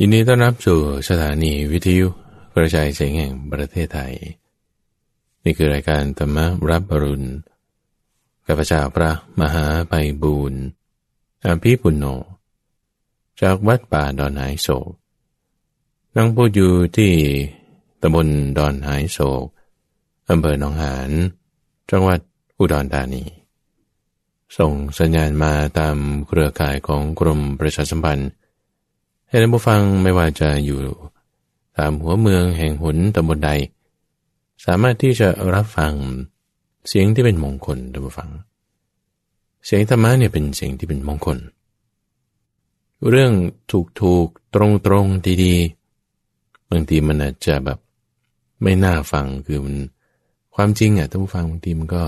ยินดีต้อนรับสู่สถานีวิทยุกระจายเสียงแห่งประเทศไทย นี่คือรายการธรรมรับปรุณกับพระเจ้าพระมหาไปบูรณ์อภิปุณโญจากวัดป่าดอนหายโศกนั่งพูดอยู่ที่ตำบลดอนหายโศกอำเภอหนองหานจังหวัดอุดรธานี ส่งสัญญาณมาตามเครือข่ายของกรมประชาสัมพันธ์ ให้ท่านผู้ฟังไม่ว่าจะอยู่ตามหัวเมืองแห่งหนตำบลใด สามารถที่จะรับฟังเสียงที่เป็นมงคลท่านผู้ฟัง เสียงธรรมะเนี่ยเป็นเสียงที่เป็นมงคล เรื่องถูกถูกตรงตรงดีๆบางทีมันอาจจะแบบไม่น่าฟังคือมันความจริงอะท่านผู้ฟังบางทีมันก็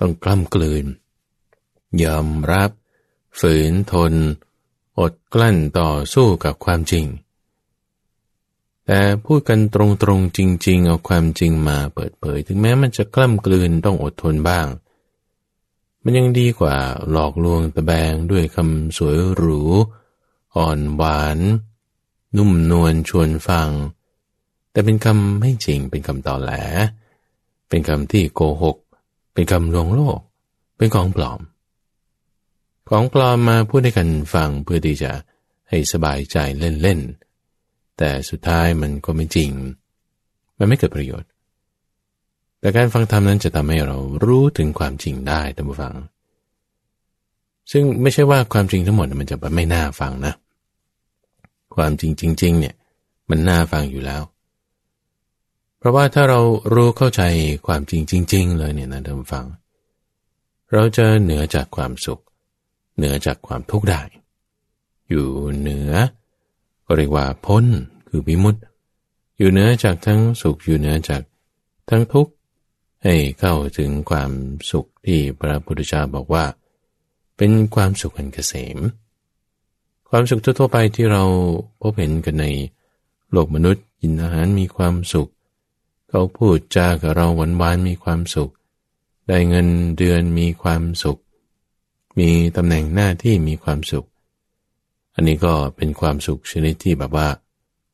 ต้องกล้ำกลืน ยอมรับ ฝืนทน อดกลั้นต่อสู้กับความจริง แต่พูดกันตรงๆจริง ๆ เอาความจริงมาเปิดเผย ถึงแม้มันจะกล้ำกลืนต้องอดทนบ้าง มันยังดีกว่าหลอกลวงตะแบงด้วยคำสวยหรู อ่อนหวาน นุ่มนวลชวนฟัง แต่เป็นคำไม่จริงเป็นคำต่อแหล เป็นคำที่โกหก เป็นคำลวงโลก เป็นของปลอม ของปลอมมาพูดให้กันฟังเพื่อที่จะให้สบายใจเล่นๆ แต่สุดท้ายมันก็ไม่จริง มันไม่เกิดประโยชน์ แต่การฟังธรรมนั้นจะทำให้เรารู้ถึงความจริงได้ท่านผู้ฟัง ซึ่งไม่ใช่ว่าความจริงทั้งหมดมันจะไม่น่าฟังนะ ความจริงจริง ๆ เนี่ยมันน่าฟังอยู่แล้ว เพราะว่าถ้าเรารู้เข้าใจความจริงจริง ๆ เลยเนี่ยนะท่านผู้ฟัง เราจะเหนือจากความสุข เหนือจากความทุกข์ได้ อยู่เหนือก็เรียกว่าพ้นคือวิมุตติ อยู่เหนือจากทั้งสุขอยู่เหนือจากทั้งทุกข์ให้เข้าถึงความสุขที่พระพุทธเจ้าบอกว่า เป็นความสุขอันเกษม ความสุขทั่วไปที่เราพบเห็นกันในโลกมนุษย์กินอาหารมีความสุข เขาพูดจากับเราหวานหวานมีความสุข ได้เงินเดือนมีความสุข มีตำแหน่งหน้าที่มีความสุข อันนี้ก็เป็นความสุขชนิดที่แบบว่า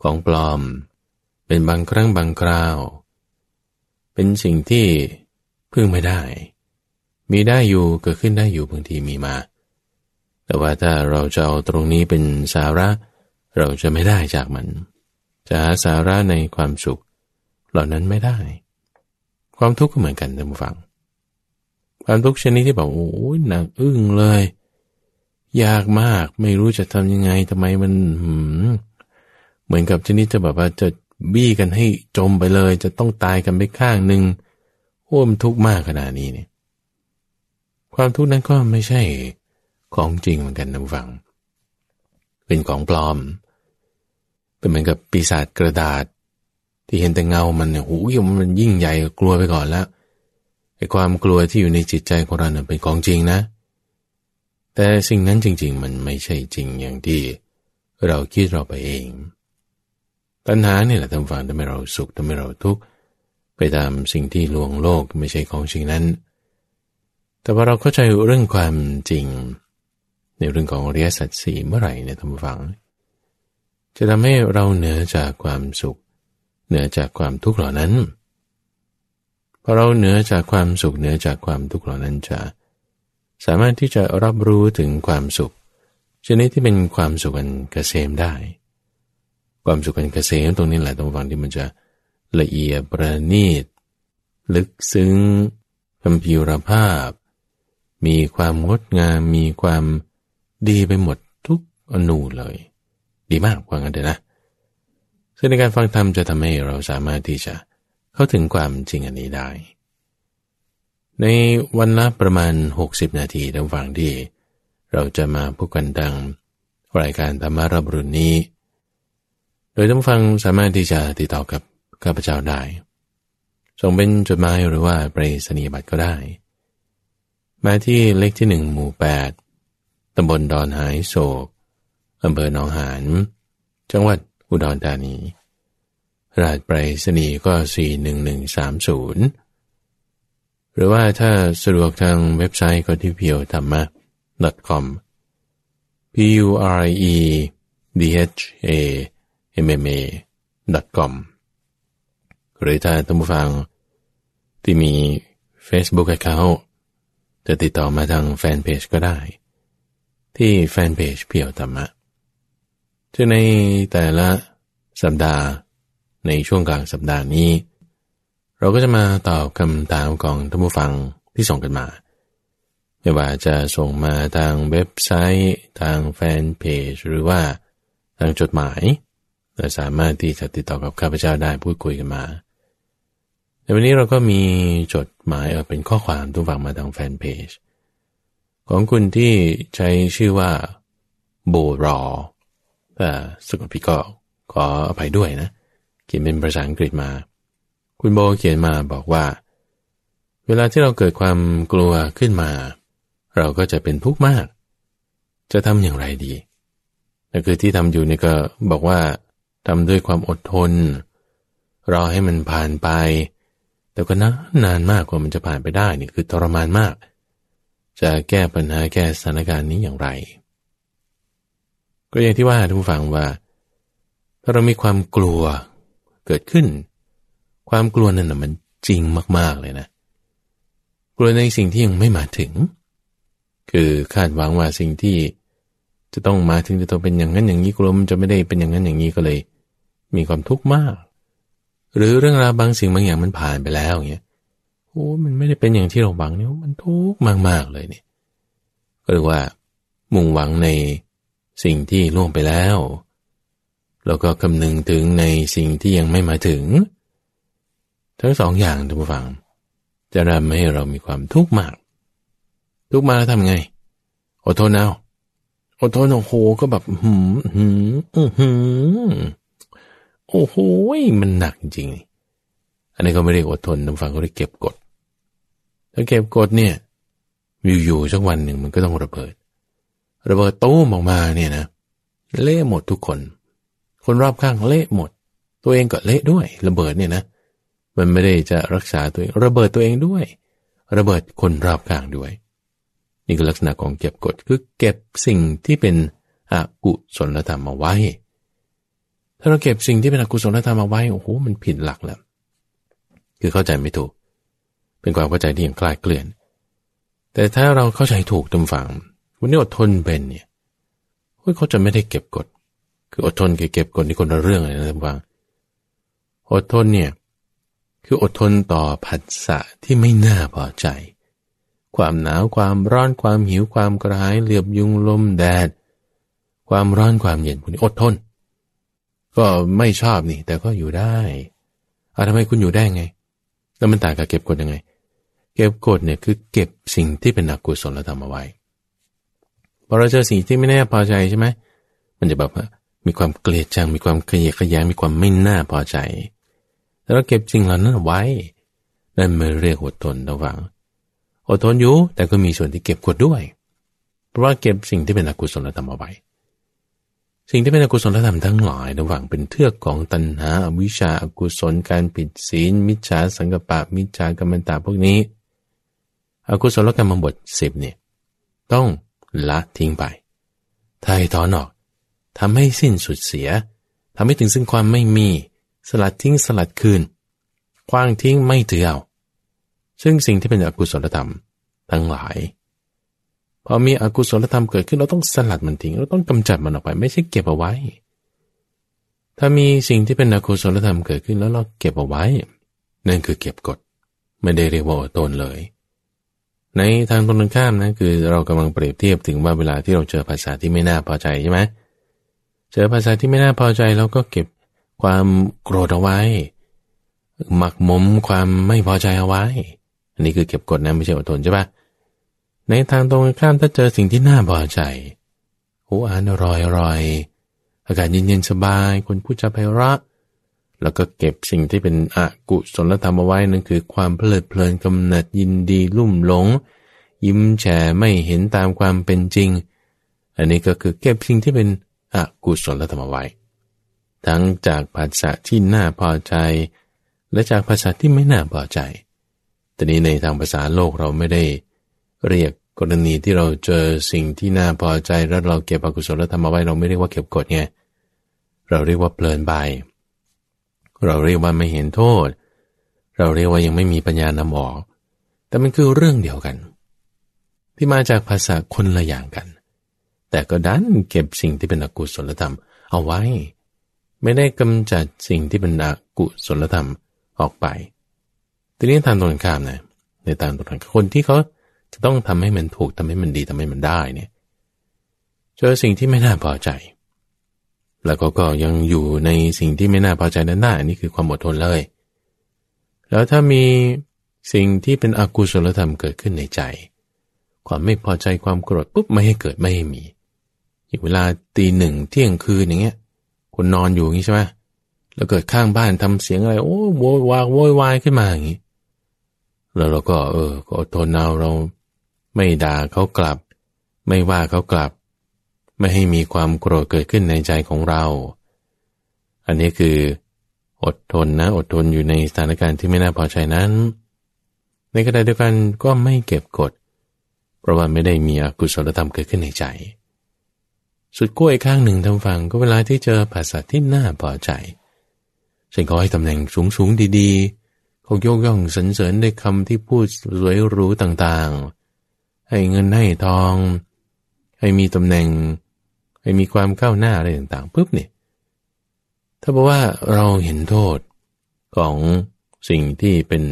ของปลอม เป็นบางครั้งบางคราว เป็นสิ่งที่พึ่งไม่ได้ มีได้อยู่เกิดขึ้นได้อยู่บางทีมีมา แต่ว่าถ้าเราจะเอาตรงนี้เป็นสาระ เราจะไม่ได้จากมัน จะหาสาระในความสุข เหล่านั้นไม่ได้ ความทุกข์ก็เหมือนกันท่านผู้ฟัง ความทุกข์ชนิดที่บอกโอ้ยหนักอึ้งเลย ยากมากไม่รู้จะทำยังไงทำไมมันเหมือนกับชนิดจะแบบว่าจะบี้กันให้จมไปเลย จะต้องตายกันไปข้างหนึ่งโอ้มันทุกข์มากขนาดนี้เนี่ยความทุกข์นั้นก็ไม่ใช่ของจริงเหมือนกันนะฟัง เป็นของปลอม เป็นเหมือนกับปีศาจกระดาษ ที่เห็นแต่เงามันเนี่ยโอ้ยมันยิ่งใหญ่กลัวไปก่อนแล้ว อ้ความกลัวที่อยู่ในจิตใจของเราเนี่ยเป็นของจริงนะ แต่สิ่งนั้นจริง ๆ มันไม่ใช่จริงอย่างที่เราคิดเราไปเองปัญหาเนี่ยแหละทำฝังทำให้เราสุขทำให้เราทุกข์ไปตามสิ่งที่ลวงโลกไม่ใช่ของจริงนั้น แต่ว่าเราเข้าใจเรื่องความจริง ในเรื่องของเรียสัตสีเมื่อไหร่เนี่ยทำฝัง จะทำให้เราเหนือจากความสุข เหนือจากความทุกข์เหล่านั้น พอเราเหนือจากความสุขเหนือจากความทุกข์เหล่านั้นจะสามารถที่จะรับรู้ถึงความสุข ชนิดที่เป็นความสุขอันเกษมได้ ความสุขอันเกษมตรงนี้แหละตรงฝั่งที่มันจะละเอียดประณีต ลึกซึ้งคำพิวรภาพ มีความงดงาม มีความดีไปหมดทุกอนูเลย ดีมากกว่ากันเถอะนะซึ่งในการฟังธรรมจะทำให้เราสามารถที่จะ เข้าถึงความจริงอันนี้ได้ ในวันละประมาณ 60 นาทีดังฟังที่ เราจะมาพูดกันดังรายการธรรมารับรุนนี้ โดยท่านฟังสามารถที่จะติดต่อกับข้าพเจ้าได้ ส่งเป็นจดหมายหรือว่าไปรษณียบัตรก็ได้ มาที่เลขที่หนึ่งหมู่แปดตำบลดอนหายโศกอำเภอหนองหาน จังหวัดอุดรธานี รหัสไปรษณีย์ก็ 41130 หรือว่าถ้าสะดวกทางเว็บไซต์ก็ที่เพียวธรรมะ .com p u r e d h a m m a com หรือถ้าท่านผู้ฟังที่มี Facebook Account จะติดต่อมาทางแฟนเพจก็ได้ ที่แฟนเพจเพียวธรรมะจะในแต่ละสัปดาห์ ในช่วงกลางสัปดาห์นี้ เราก็จะมาตอบคำถามของท่านผู้ฟังที่ส่งกันมา ไม่ว่าจะส่งมาทางเว็บไซต์ ทางแฟนเพจ หรือว่าทางจดหมายเราสามารถที่จะติดต่อกับข้าพเจ้าได้พูดคุยกันมา ในวันนี้เราก็มีจดหมายเป็นข้อความทุกฝั่งมาทางแฟนเพจของคุณที่ใช้ชื่อว่าโบรอแต่สกุลพี่ก็ขออภัยด้วยนะเขียนเป็นภาษาอังกฤษมา คุณโบเขียนมาบอกว่า เวลาที่เราเกิดความกลัวขึ้นมา เราก็จะเป็นทุกข์มาก จะทำอย่างไรดีนั่คือที่ทำอยู่นี่ก็บอกว่าทำด้วยความอดทน รอให้มันผ่านไป แต่ก็นานนานมากกว่ามันจะผ่านไปได้นี่คือทรมานมาก จะแก้ปัญหาแก้สถานการณ์นี้อย่างไร ก็อย่างที่ว่าท่านผู้ฟังว่าถ้าเรามีความกลัว เกิดขึ้น ความกลัวนั่นนะมันจริงมาก ๆเลยนะ กลัวในสิ่งที่ยังไม่มาถึง คือคาดหวังว่าสิ่งที่จะต้องมาถึงจะต้องเป็นอย่างนั้นอย่างนี้กลัวมันจะไม่ได้เป็นอย่างนั้นอย่างนี้ก็เลย มีความทุกข์มาก หรือเรื่องราวบางสิ่งบางอย่างมันผ่านไปแล้วอย่างเงี้ยโอ้มันไม่ได้เป็นอย่างที่เราหวังเนี่ยมันทุกข์มากๆเลยเนี่ยก็เรียกว่า มุ่งหวังในสิ่งที่ล่วงไปแล้ว แล้วก็คำนึงถึงในสิ่งที่ยังไม่มาถึง ทั้งสองอย่างทุกฝังจะทำให้เรามีความทุกข์มาก ทุกข์มาแล้วทำไง อดทนเอาอดทนโอ้โหก็แบบหืมหืมอือหืมโอ้โหมันหนักจริง อันนี้ก็ไม่ได้อดทนทางฝั่งเขาได้เก็บกดถ้าเก็บกดเนี่ยอยู่ๆสักวันหนึ่งมันก็ต้องระเบิด ระเบิดตู้มออกมาเนี่ยนะเละหมดทุกคน คนรอบข้างเละหมด ตัวเองก็เละด้วย ระเบิดเนี่ยนะ มันไม่ได้จะรักษาตัวเองระเบิดตัวเองด้วย ระเบิดคนรอบข้างด้วย นี่คือลักษณะของเก็บกดคือเก็บสิ่งที่เป็นอกุศลธรรมมาไว้ ถ้าเราเก็บสิ่งที่เป็นอกุศลธรรมมาไว้โอ้โหมันผิดหลักแล้ว คือเข้าใจไม่ถูก เป็นความเข้าใจที่ยังคลาดเคลื่อน แต่ถ้าเราเข้าใจถูกตามฝังวันนี้อดทนเป็นเนี่ยเขาจะไม่ได้เก็บกด คืออดทนกับเก็บกดนี่คนละเรื่องเลยนะท่านฟังอดทนเนี่ยคืออดทนต่อผัสสะที่ไม่น่าพอใจ ความหนาวความร้อนความหิวความกระหายเหลือบยุงลมแดด ความร้อนความเย็นพวกนี้อดทน ก็ไม่ชอบนี่ แต่ก็อยู่ได้อาทำไมคุณอยู่ได้ไง แล้วมันต่างกับเก็บกดยังไง เก็บกดเนี่ยคือเก็บสิ่งที่เป็นอกุศลธรรมเอาไว้พอเราเจอสิ่งที่ไม่แน่พอใจใช่ไหมมันจะแบบว่า มีความเกลียดชังมีความเกลียดขยงมีความไม่น่าพอใจแล้วเราเก็บสิ่งเหล่านั้นไว้ นั่นไม่เรียกอดทนระหว่างอดทนอยู่แต่ก็มีส่วนที่เก็บกดด้วย เพราะว่าเก็บสิ่งที่เป็นอกุศลธรรมเอาไว้ สิ่งที่เป็นอกุศลธรรมทั้งหลายระหว่างเป็นเทือกของตัณหาอวิชชาอกุศลการผิดศีล มิจฉาสังกปะ มิจฉากรรมตาพวกนี้ อกุศลกรรมบทสิบเนี่ยต้องละทิ้งไปไทยถอนออก ทำให้สิ้นสุดเสียทำให้ถึงซึ่งความไม่มี สลัดทิ้งสลัดคืนคว้างทิ้งไม่ถือเอาซึ่งสิ่งที่เป็นอกุศลธรรมทั้งหลาย พอมีอกุศลธรรมเกิดขึ้นเราต้องสลัดมันทิ้ง เราต้องกำจัดมันออกไป ไม่ใช่เก็บเอาไว้ ถ้ามีสิ่งที่เป็นอกุศลธรรมเกิดขึ้นแล้วเราเก็บเอาไว้ นั่นคือเก็บกด ไม่ได้เรียกว่าตนเลย ในทางตรงกันข้ามนะคือเรากำลังเปรียบเทียบถึงว่าเวลาที่เราเจอภาษาที่ไม่น่าพอใจใช่ไหมเจอภาษาที่ไม่น่าพอใจเราก็เก็บความโกรธเอาไว้ หมักหมมความไม่พอใจเอาไว้ อันนี้คือเก็บกดนะไม่ใช่อดทนใช่ปะในทางตรงข้ามถ้าเจอสิ่งที่น่าพอใจโอ้อ่านอร่อยอร่อยอากาศเย็นๆสบาย คนพูดจาไพเราะแล้วก็เก็บสิ่งที่เป็นอกุศลธรรมเอาไว้นั่นคือความเพลิดเพลินกำหนัดยินดีลุ่มหลง ยิ้มแฉไม่เห็นตามความเป็นจริง อันนี้ก็คือเก็บสิ่งที่เป็น อกุศลธรรมไว้ ทั้งจากภาษาที่น่าพอใจ และจากภาษาที่ไม่น่าพอใจ แต่นี้ในทางภาษาโลกเราไม่ได้ เรียกกรณีที่เราเจอสิ่งที่น่าพอใจ แล้วเราเก็บอกุศลธรรมไว้เราไม่เรียกว่าเก็บกดไงเราเรียกว่าเพลินไปเราเรียกว่าไม่เห็นโทษ เราเรียกว่ายังไม่มีปัญญานำออก แต่มันคือเรื่องเดียวกัน ที่มาจากภาษาคนละอย่างกัน แต่ก็ดันเก็บสิ่งที่เป็นอกุศลธรรม เอาไว้ ไม่ได้กำจัดสิ่งที่เป็นอกุศลธรรมออกไป ทีนี้ทางตรงข้ามนะในทางตรงข้ามคนที่เขาจะต้องทำให้มันถูกทำให้มันดีทำให้มันได้เนี่ยเจอสิ่งที่ไม่น่าพอใจ แล้วก็ก็ยังอยู่ในสิ่งที่ไม่น่าพอใจนั้นได้นี่คือความอดทนเลย แล้วถ้ามีสิ่งที่เป็นอกุศลธรรมเกิดขึ้นในใจ ความไม่พอใจความโกรธปุ๊บไม่ให้เกิดไม่ให้มี อีกเวลาตีหนึ่งเที่ยงคืนอย่างเงี้ยคนนอนอยู่อย่างนี้ใช่ไหมแล้วเกิดข้างบ้านทำเสียงอะไร โอ้โวยวายโวยวายขึ้นมาอย่างนี้ แล้วเราก็ เออ ก็อดทนเอาเราไม่ด่าเขากลับ ไม่ว่าเขากลับ ไม่ให้มีความโกรธเกิดขึ้นในใจของเรา อันนี้คือ อดทนนะ อดทนอยู่ในสถานการณ์ที่ไม่น่าพอใจนั้น ในขณะเดียวกันก็ไม่เก็บกด เพราะว่าไม่ได้มีอกุศลธรรมเกิดขึ้นในใจ สุดกล้วยข้างหนึ่งทำฟังก็เวลาที่เจอภาษาที่น่าพอใจฉันขอให้ตำแหน่งสูงๆดีๆเขายกย่องสรรเสริญด้วยคำที่พูดสวยหรูต่างๆ ให้เงินให้ทอง ให้มีตำแหน่ง ให้มีความก้าวหน้าอะไรต่างๆปุ๊บเนี่ยถ้าบอกว่าเราเห็นโทษของสิ่งที่เป็น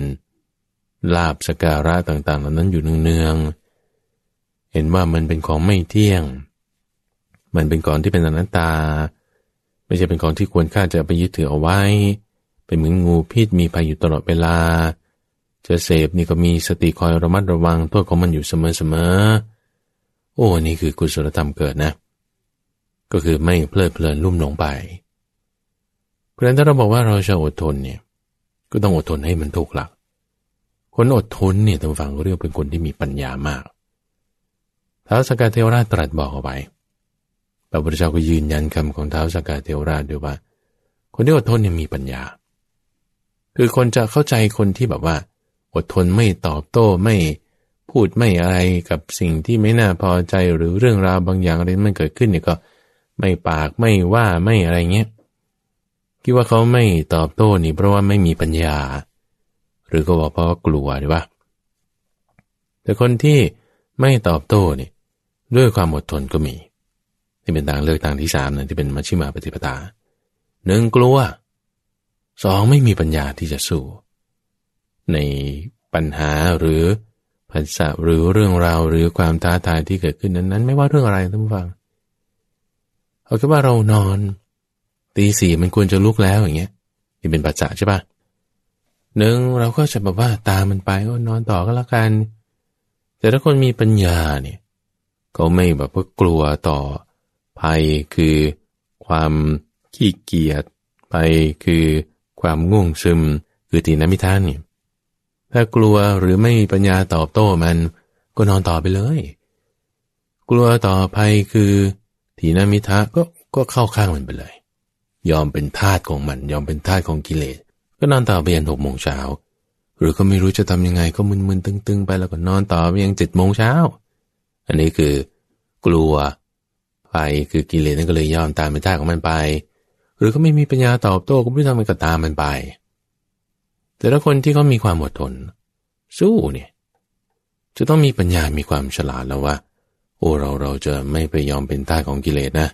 ลาบสการะต่างๆเหล่านั้นอยู่เนืองๆเห็นว่ามันเป็นของไม่เที่ยง มันเป็นของที่เป็นอนัตตา ไม่ใช่เป็นของที่ควรค่าจะไปยึดถือเอาไว้ เป็นเหมือนงูพิษมีภัยอยู่ตลอดเวลา จะเสพนี่ก็มีสติคอยระมัดระวังโทษของมันอยู่เสมอๆ โอ้นี่คือกุศลธรรมเกิดนะ ก็คือไม่เพลิดเพลินลุ่มหลงไป เพราะฉะนั้นถ้าเราบอกว่าเราจะอดทนเนี่ยก็ต้องอดทนให้มันถูกหลัก คนอดทนเนี่ยทางฝั่งเรียกเป็นคนที่มีปัญญามากท้าวสกาเทวราชตรัสบอกเอาไว้ พระพุทธเจ้าก็ยืนยันคำของเท้าสกาเทวราชด้วยว่า คนที่อดทนเนี่ยมีปัญญา คือคนจะเข้าใจคนที่แบบว่า อดทนไม่ตอบโต้ไม่พูดไม่อะไรกับสิ่งที่ไม่น่าพอใจหรือเรื่องราวบางอย่างอะไรมันเกิดขึ้นเนี่ยก็ ไม่ปากไม่ว่าไม่อะไรเงี้ยคิดว่าเขาไม่ตอบโต้นี่เพราะว่าไม่มีปัญญา หรือก็บอกเพราะว่ากลัวหรือว่าแต่คนที่ไม่ตอบโต้นี่ด้วยความอดทนก็มี นี่เป็นทางเลือกทางที่สามนะที่เป็นมัชฌิมาปฏิปทาหนึ่งกลัวสองไม่มีปัญญาที่จะสู้ ในปัญหาหรือภาษาหรือเรื่องราวหรือความท้าทายที่เกิดขึ้นนั้นนั้นไม่ว่าเรื่องอะไรท่านผู้ฟังเอาแค่ว่าเรานอนตีสี่มันควรจะลุกแล้วอย่างเงี้ยนี่เป็นปัจจัยใช่ปะหนึ่งเราก็จะแบบว่าตามันไปก็นอนต่อก็แล้วกัน แต่ถ้าคนมีปัญญาเนี่ย เขาไม่แบบว่ากลัวต่อ ภัยคือความขี้เกียจภัยคือความง่วงซึม คือตีนมิทานนี่ถ้ากลัวหรือไม่มีปัญญาตอบโต้มันก็นอนต่อไปเลย กลัวต่อภัยคือทีนมิทะก็ก็เข้าข้างมันไปเลย ยอมเป็นทาสของมัน ยอมเป็นทาสของกิเลส ก็นอนต่อไปยันหกโมงเช้าหรือก็ไม่รู้จะทำยังไงก็มึนๆตึงๆ ไปแล้วก็นอนต่อไปยังเจ็ดโมงเช้า อันนี้คือกลัว ไปคือกิเลสนั่นก็เลยยอมตามเป็นท่าของมันไป หรือก็ไม่มีปัญญาตอบโต้ก็ไม่ทำมันก็ตามมันไป แต่ถ้าคนที่เขามีความอดทน สู้เนี่ยจะต้องมีปัญญา มีความฉลาดแล้วว่า โอ้เราเราจะไม่ไปยอมเป็นท่าของกิเลสนะ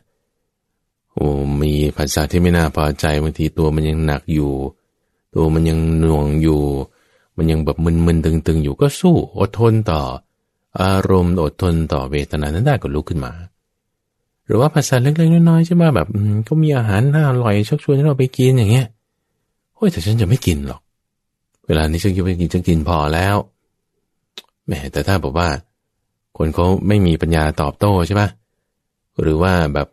โอ้มีภาษาที่ไม่น่าพอใจบางทีตัวมันยังหนักอยู่ ตัวมันยังหน่วงอยู่ มันยังแบบมึนๆตึงๆ อยู่ก็สู้อดทนต่อ อารมณ์อดทนต่อเวทนานั้นได้ก็ลุกขึ้นมา หรือว่าภาษาเล็กๆน้อยๆใช่ไหมแบบก็มีอาหารน่าอร่อยชักชวนให้เราไปกินอย่างเงี้ยโอ้ยแต่ฉันจะไม่กินหรอก เวลานี้ฉันจะไปกินฉันกินพอแล้วแหมแต่ถ้าบอกว่า คนเขาไม่มีปัญญาตอบโต้ใช่ไหมหรือว่าแบบ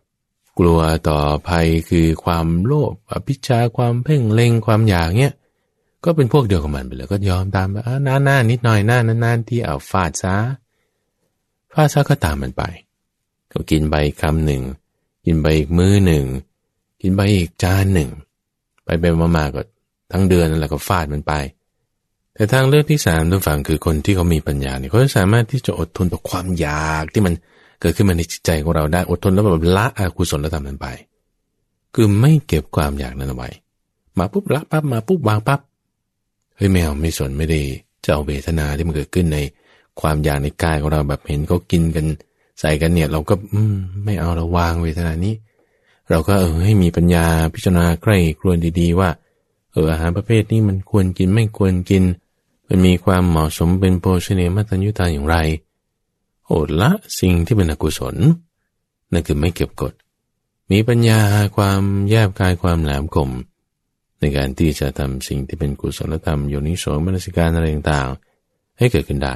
กลัวต่อภัยคือความโลภอภิชาความเพ่งเล็งความอยากเนี้ยก็เป็นพวกเดียวกับมันไปเลยก็ยอมตามไปหน้าหน้านิดหน่อยหน้านานๆที่เอาฟาดซะฟาดซะก็ตามมันไป ก็กินไปคำหนึ่ง กินไปอีกมื้อหนึ่ง กินไปอีกจานหนึ่ง ไปไปมาๆก็ทั้งเดือนนั่นแหละก็ฟาดมันไป แต่ทางเลือกที่สามทุกฝั่งคือคนที่เขามีปัญญาเนี่ยเขาสามารถที่จะอดทนต่อความอยากที่มันเกิดขึ้นมาในจิตใจของเราได้อดทนแล้วแบบละอกุศลแล้วทำมันไป คือไม่เก็บความอยากนั้นเอาไว้ มาปุ๊บรับปั๊บมาปุ๊บวางปั๊บเฮ้ยแมวไม่สนไม่ได้จะเอาเวทนาที่มันเกิดขึ้นในความอยากในกายของเราแบบเห็นเขากินกัน ส่กันเนี่ย เราก็อืมไม่เอาเราวางเวทนานี้ เราก็เออให้มีปัญญาพิจารณาใกล้ครวนดีๆว่า เอออาหารประเภทนี้มันควรกินไม่ควรกิน มันมีความเหมาะสมเป็นโภชเนมัตัญญุตาอย่างไรโอดละสิ่งที่เป็นอกุศลนั่นคือไม่เก็บกด มีปัญญาความแยบกายความแหลมคมในการที่จะทำสิ่งที่เป็นกุศลธรรมโยนิโสมนสิการอะไรต่างๆให้เกิดขึ้นได้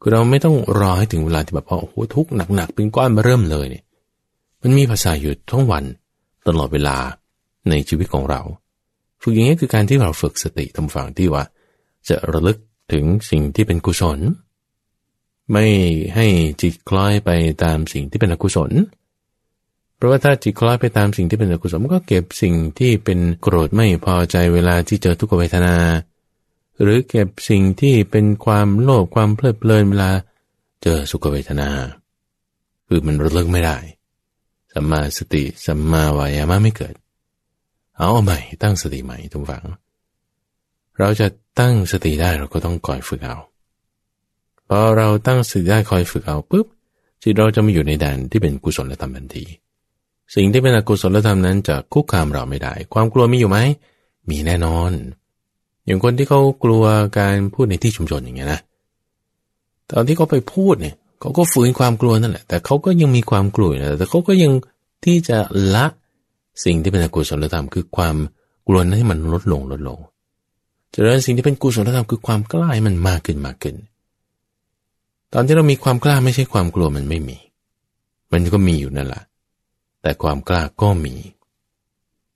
คือเราไม่ต้องรอให้ถึงเวลาที่แบบพอโอ้โหทุกข์หนักๆเป็นก้อนมาเริ่มเลยเนี่ย มันมีภาษาอยู่ทั้งวันตลอดเวลาในชีวิตของเราฝึกอย่างนี้คือการที่เราฝึกสติทำฝังที่ว่า จะระลึกถึงสิ่งที่เป็นกุศล ไม่ให้จิตคล้อยไปตามสิ่งที่เป็นอกุศล เพราะว่าถ้าจิตคล้อยไปตามสิ่งที่เป็นอกุศลมันก็เก็บสิ่งที่เป็นโกรธไม่พอใจเวลาที่เจอทุกขเวทนา หรือเก็บสิ่งที่เป็นความโลภความเพลิดเพลินเวลาเจอสุขเวทนา คือมันระลึกไม่ได้ สัมมาสติสัมมาวายามะไม่เกิด เอาใหม่ตั้งสติใหม่ทุกฝัง เราจะตั้งสติได้เราก็ต้องคอยฝึกเอาพอเราตั้งสติได้คอยฝึกเอาปุ๊บจิตเราจะมาอยู่ในแดนที่เป็นกุศลธรรมทันที สิ่งที่เป็นอกุศลธรรมนั้นจะคุกคามเราไม่ได้ ความกลัวมีอยู่ไหมมีแน่นอน อย่างคนที่เขากลัวการพูดในที่ชุมชนอย่างเงี้ยนะตอนที่เขาไปพูดเนี่ยเขาก็ฝืนความกลัวนั่นแหละ แต่เขาก็ยังมีความกลัวนะแต่เขาก็ยังที่จะละสิ่งที่เป็นอกุศลธรรมคือความกลัวนั้นให้มันลดลงลดลงจะเริ่สิ่งที่เป็นกุศลธรรมคือความกล้าให้มันมากขึ้นมากขึ้น ตอนที่เรามีความกล้าไม่ใช่ความกลัวมันไม่มี มันก็มีอยู่นั่นแหละแต่ความกล้าก็มี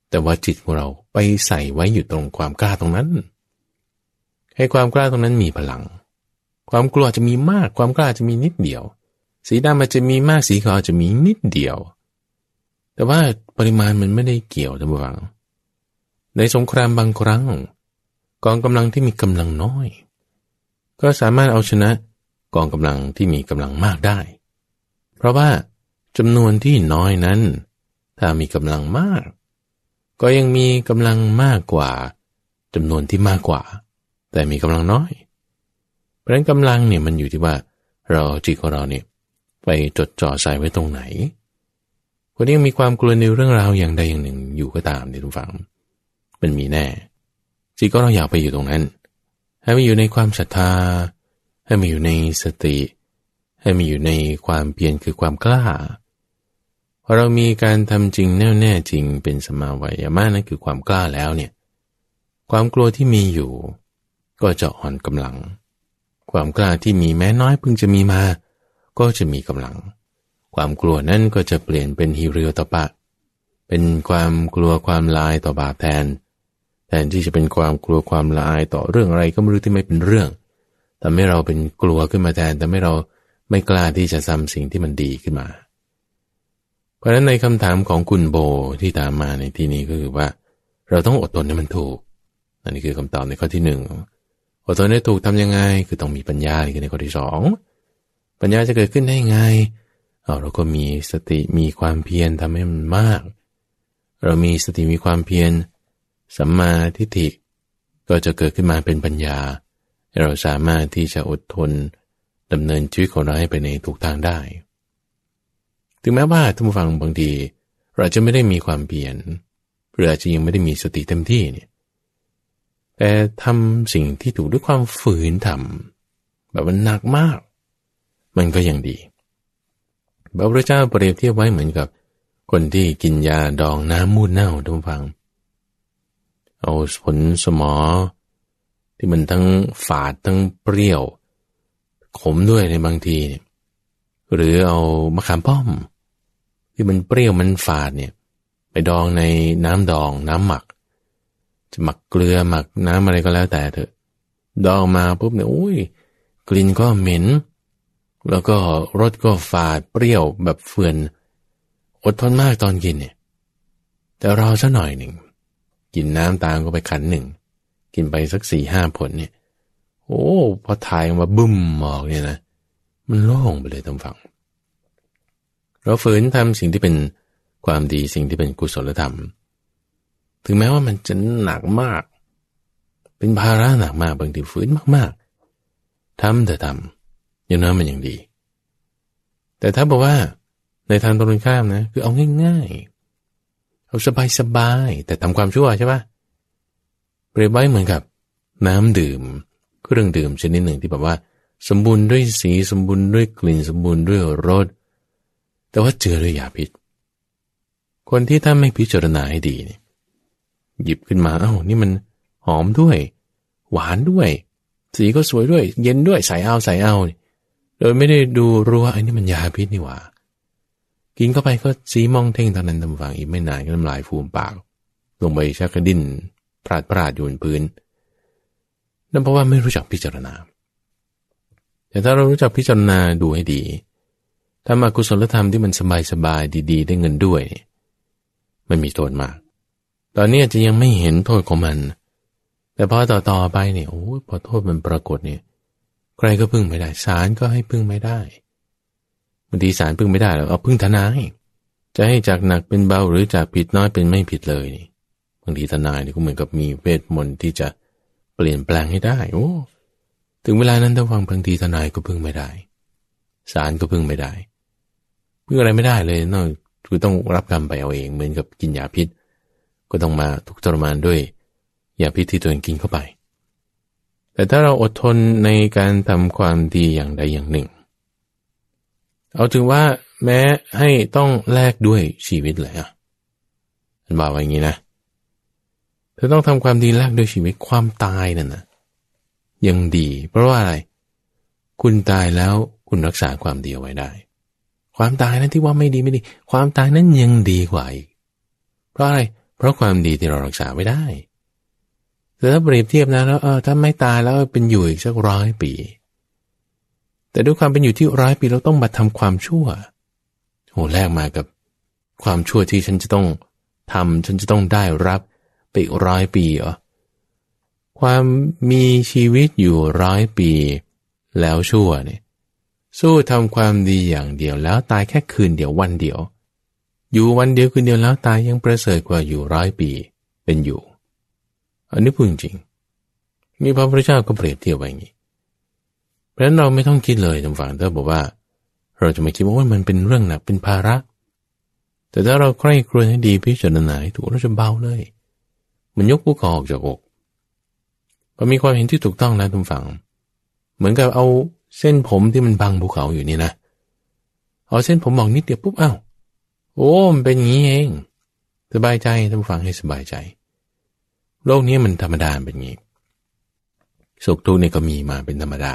แต่ว่าจิตของเราไปใส่ไว้อยู่ตรงความกล้าตรงนั้น ให้ความกล้าตรงนั้นมีพลัง ความกลัวจะมีมาก ความกล้าจะมีนิดเดียว สีดำมันจะมีมาก สีขาวจะมีนิดเดียว แต่ว่าปริมาณมันไม่ได้เกี่ยวท่านผู้ฟัง ในสงครามบางครั้ง กองกำลังที่มีกำลังน้อย ก็สามารถเอาชนะกองกำลังที่มีกำลังมากได้ เพราะว่าจำนวนที่น้อยนั้น ถ้ามีกำลังมาก ก็ยังมีกำลังมากกว่าจำนวนที่มากกว่า แต่มีกำลังน้อย เพราะฉะนั้นกำลังเนี่ยมันอยู่ที่ว่าเราจิตของเราเนี่ยไปจดจ่อใส่ไว้ตรงไหน คนที่ยังมีความกลัวในเรื่องราวอย่างใดอย่างหนึ่งอยู่ก็ตามในทุกฝัง มันมีแน่จิตก็เราอยากไปอยู่ตรงนั้น ให้ไปอยู่ในความศรัทธา ให้มาอยู่ในสติ ให้มีอยู่ในความเพียรคือความกล้าพอเรามีการทำจริงแน่แน่จริงเป็นสมาวยามะนั่นคือความกล้าแล้วเนี่ย ความกลัวที่มีอยู่ ก็จะอ่อนกำลัง ความกล้าที่มีแม้น้อยเพิ่งจะมีมา ก็จะมีกำลัง ความกลัวนั้นก็จะเปลี่ยนเป็นฮิริโอตปะ เป็นความกลัวความลายต่อบาปแทน แทนที่จะเป็นความกลัวความลายต่อเรื่องอะไรก็ไม่รู้ที่ไม่เป็นเรื่องทำให้เราเป็นกลัวขึ้นมาแทนทำให้เราไม่กล้าที่จะทำสิ่งที่มันดีขึ้นมา เพราะฉะนั้นในคำถามของคุณโบที่ตามมาในที่นี้ก็คือว่า เราต้องอดทนให้มันถูก อันนี้คือคำตอบในข้อที่หนึ่ง อดทนให้ถูกทํำยังไง คือต้องมีปัญญาคือในข้อที่สองปัญญาจะเกิดขึ้นได้ยังไงเอาเราก็มีสติมีความเพียรทำให้มันมาก เรามีสติมีความเพียรสัมมาทิฏฐิ ก็จะเกิดขึ้นมาเป็นปัญญา เราสามารถที่จะอดทนดำเนินชีวิตของเราให้ไปในถูกทางได้ ถึงแม้ว่าท่านผู้ฟังบางทีเราจะไม่ได้มีความเพียรหรืออาจจะยังไม่ได้มีสติเต็มที่เนี่ย แต่ทำสิ่งที่ถูกด้วยความฝืนทำแบบมันหนักมาก มันก็ยังดีพระพุทธเจ้าเปรียบเทียบไว้เหมือนกับ คนที่กินยาดองน้ำมูดเน่าท่านฟัง เอาผลสมอ ที่มันทั้งฝาดทั้งเปรี้ยว ขมด้วยในบางทีเนี่ยหรือเอามะขามป้อม ที่มันเปรี้ยวมันฝาดเนี่ย ไปดองในน้ำดองน้ำหมัก จะหมักเกลือหมักน้ำอะไรก็แล้วแต่เถอะ ดองมาปุ๊บเนี่ยอุ้ย กลิ่นก็เหม็น แล้วก็รสก็ฝาดเปรี้ยวแบบเฟือน อดทนมากตอนกินเนี่ย แต่รอสักหน่อยหนึ่ง กินน้ำตามก็ไปขันหนึ่ง กินไปสักสี่ห้าผลเนี่ย โอ้พอถ่ายมาบึ้มหมอกเนี่ยนะ มันโล่งไปเลยตรงฝั่ง เราฝืนทำสิ่งที่เป็นความดีสิ่งที่เป็นกุศลธรรม ถึงแม้ว่ามันจะหนักมาก เป็นภาระหนักมากบางทีฝืนมากๆทำแต่ทำอย่างนั้นมันยังดี แต่ถ้าบอกว่าในทางตรงข้ามนะ คือเอาง่ายๆ เอาสบายๆ แต่ทำความชั่วใช่ปะเปรียบไว้เหมือนกับ น้ำดื่มเครื่องดื่มชนิดหนึ่งที่แบบว่า สมบูรณ์ด้วยสีสมบูรณ์ด้วยกลิ่นสมบูรณ์ด้วยรสแต่ว่าเจือด้วยยาพิษ คนที่ถ้าไม่พิจารณาให้ดีเนี่ย หยิบขึ้นมาเอ้านี่มันหอมด้วย หวานด้วย สีก็สวยด้วย เย็นด้วยใส่เอาใส่เอาโดยไม่ได้ดูรู้ว่าไอ้นี่มันยาพิษนี่หว่ากินเข้าไปก็สีมองเท่งตอนนั้นทำฟังอีกไม่นานก็น้ำลายฟูมปาก ลงไปชักกระดิ้นพลาดพลาดอยู่บนพื้นนั่นเพราะว่าไม่รู้จักพิจารณา แต่ถ้าเรารู้จักพิจารณาดูให้ดีทำอกุศลธรรมที่มันสบายสบายดี ๆ ได้เงินด้วย มันมีโทษมาก ตอนนี้อาจจะยังไม่เห็นโทษของมัน แต่พอต่อต่อไปเนี่ยโอ้พอโทษมันปรากฏเนี่ย ใครก็พึ่งไม่ได้ศาลก็ให้พึ่งไม่ได้บางทีศาลพึ่งไม่ได้แล้วเอาพึ่งทนาย จะให้จากหนักเป็นเบาหรือจากผิดน้อยเป็นไม่ผิดเลยนี่บางทีทนายนี่ก็เหมือนกับมีเวทมนต์ที่จะเปลี่ยนแปลงให้ได้ โอ้ถึงเวลานั้นถ้าฟังบางทีทนายก็พึ่งไม่ได้ศาลก็พึ่งไม่ได้พึ่งอะไรไม่ได้เลยนอกคือต้องรับกรรมไปเอาเองเหมือนกับกินยาพิษ ก็ต้องมาทุกทรมานด้วยยาพิษที่ตัวเองกินเข้าไป แต่ถ้าเราอดทนในการทำความดีอย่างใดอย่างหนึ่ง เอาถึงว่าแม้ให้ต้องแลกด้วยชีวิตเลยอะมันบอกว่าอย่างนี้นะเธอต้องทำความดีแลกด้วยชีวิตความตายนั่นนะยังดี เพราะว่าอะไร คุณตายแล้วคุณรักษาความดีเอาไว้ได้ ความตายนั้นที่ว่าไม่ดีไม่ดี ความตายนั้นยังดีกว่าอีกเพราะอะไรเพราะความดีที่เรารักษาไม่ได้แต่ถ้าเปรียบเทียบนะแล้วเออถ้าไม่ตายแล้วเป็นอยู่อีกสักร้อยปี แต่ด้วยความเป็นอยู่ที่ร้อยปีเราต้องมาทำความชั่วโหแลกมากับความชั่วที่ฉันจะต้องทำฉันจะต้องได้รับไปร้อยปีเหรอความมีชีวิตอยู่ร้อยปี แล้วชั่วเนี่ยสู้ทำความดีอย่างเดียวแล้วตายแค่คืนเดียววันเดียว อยู่วันเดียวคืนเดียวแล้วตายยังประเสริฐกว่าอยู่ร้อยปีเป็นอยู่ อันนี้พูดจริงนี่พระพุทธเจ้าก็เปรียบเทียบไว้อย่างนี้ เพราะฉะนั้นเราไม่ต้องคิดเลยทางฝั่งเธอบอกว่า เราจะไม่คิดว่ามันเป็นเรื่องหนักเป็นภาระ แต่ถ้าเราใคร่ครวญให้ดีพิจารณาถูกเราจะเบาเลย มันยกภูเขาออกจากอกพอมีความเห็นที่ถูกต้องนะทุกฝั่ง เหมือนกับเอาเส้นผมที่มันบังภูเขาอยู่นี่นะ เอาเส้นผมมองนิดเดียวปุ๊บอ้าว โอ้มันเป็นอย่างนี้เอง สบายใจท่านฟังให้สบายใจ โลกนี้มันธรรมดาเป็นอย่างนี้ สุขทุกข์เนี่ยก็มีมาเป็นธรรมดา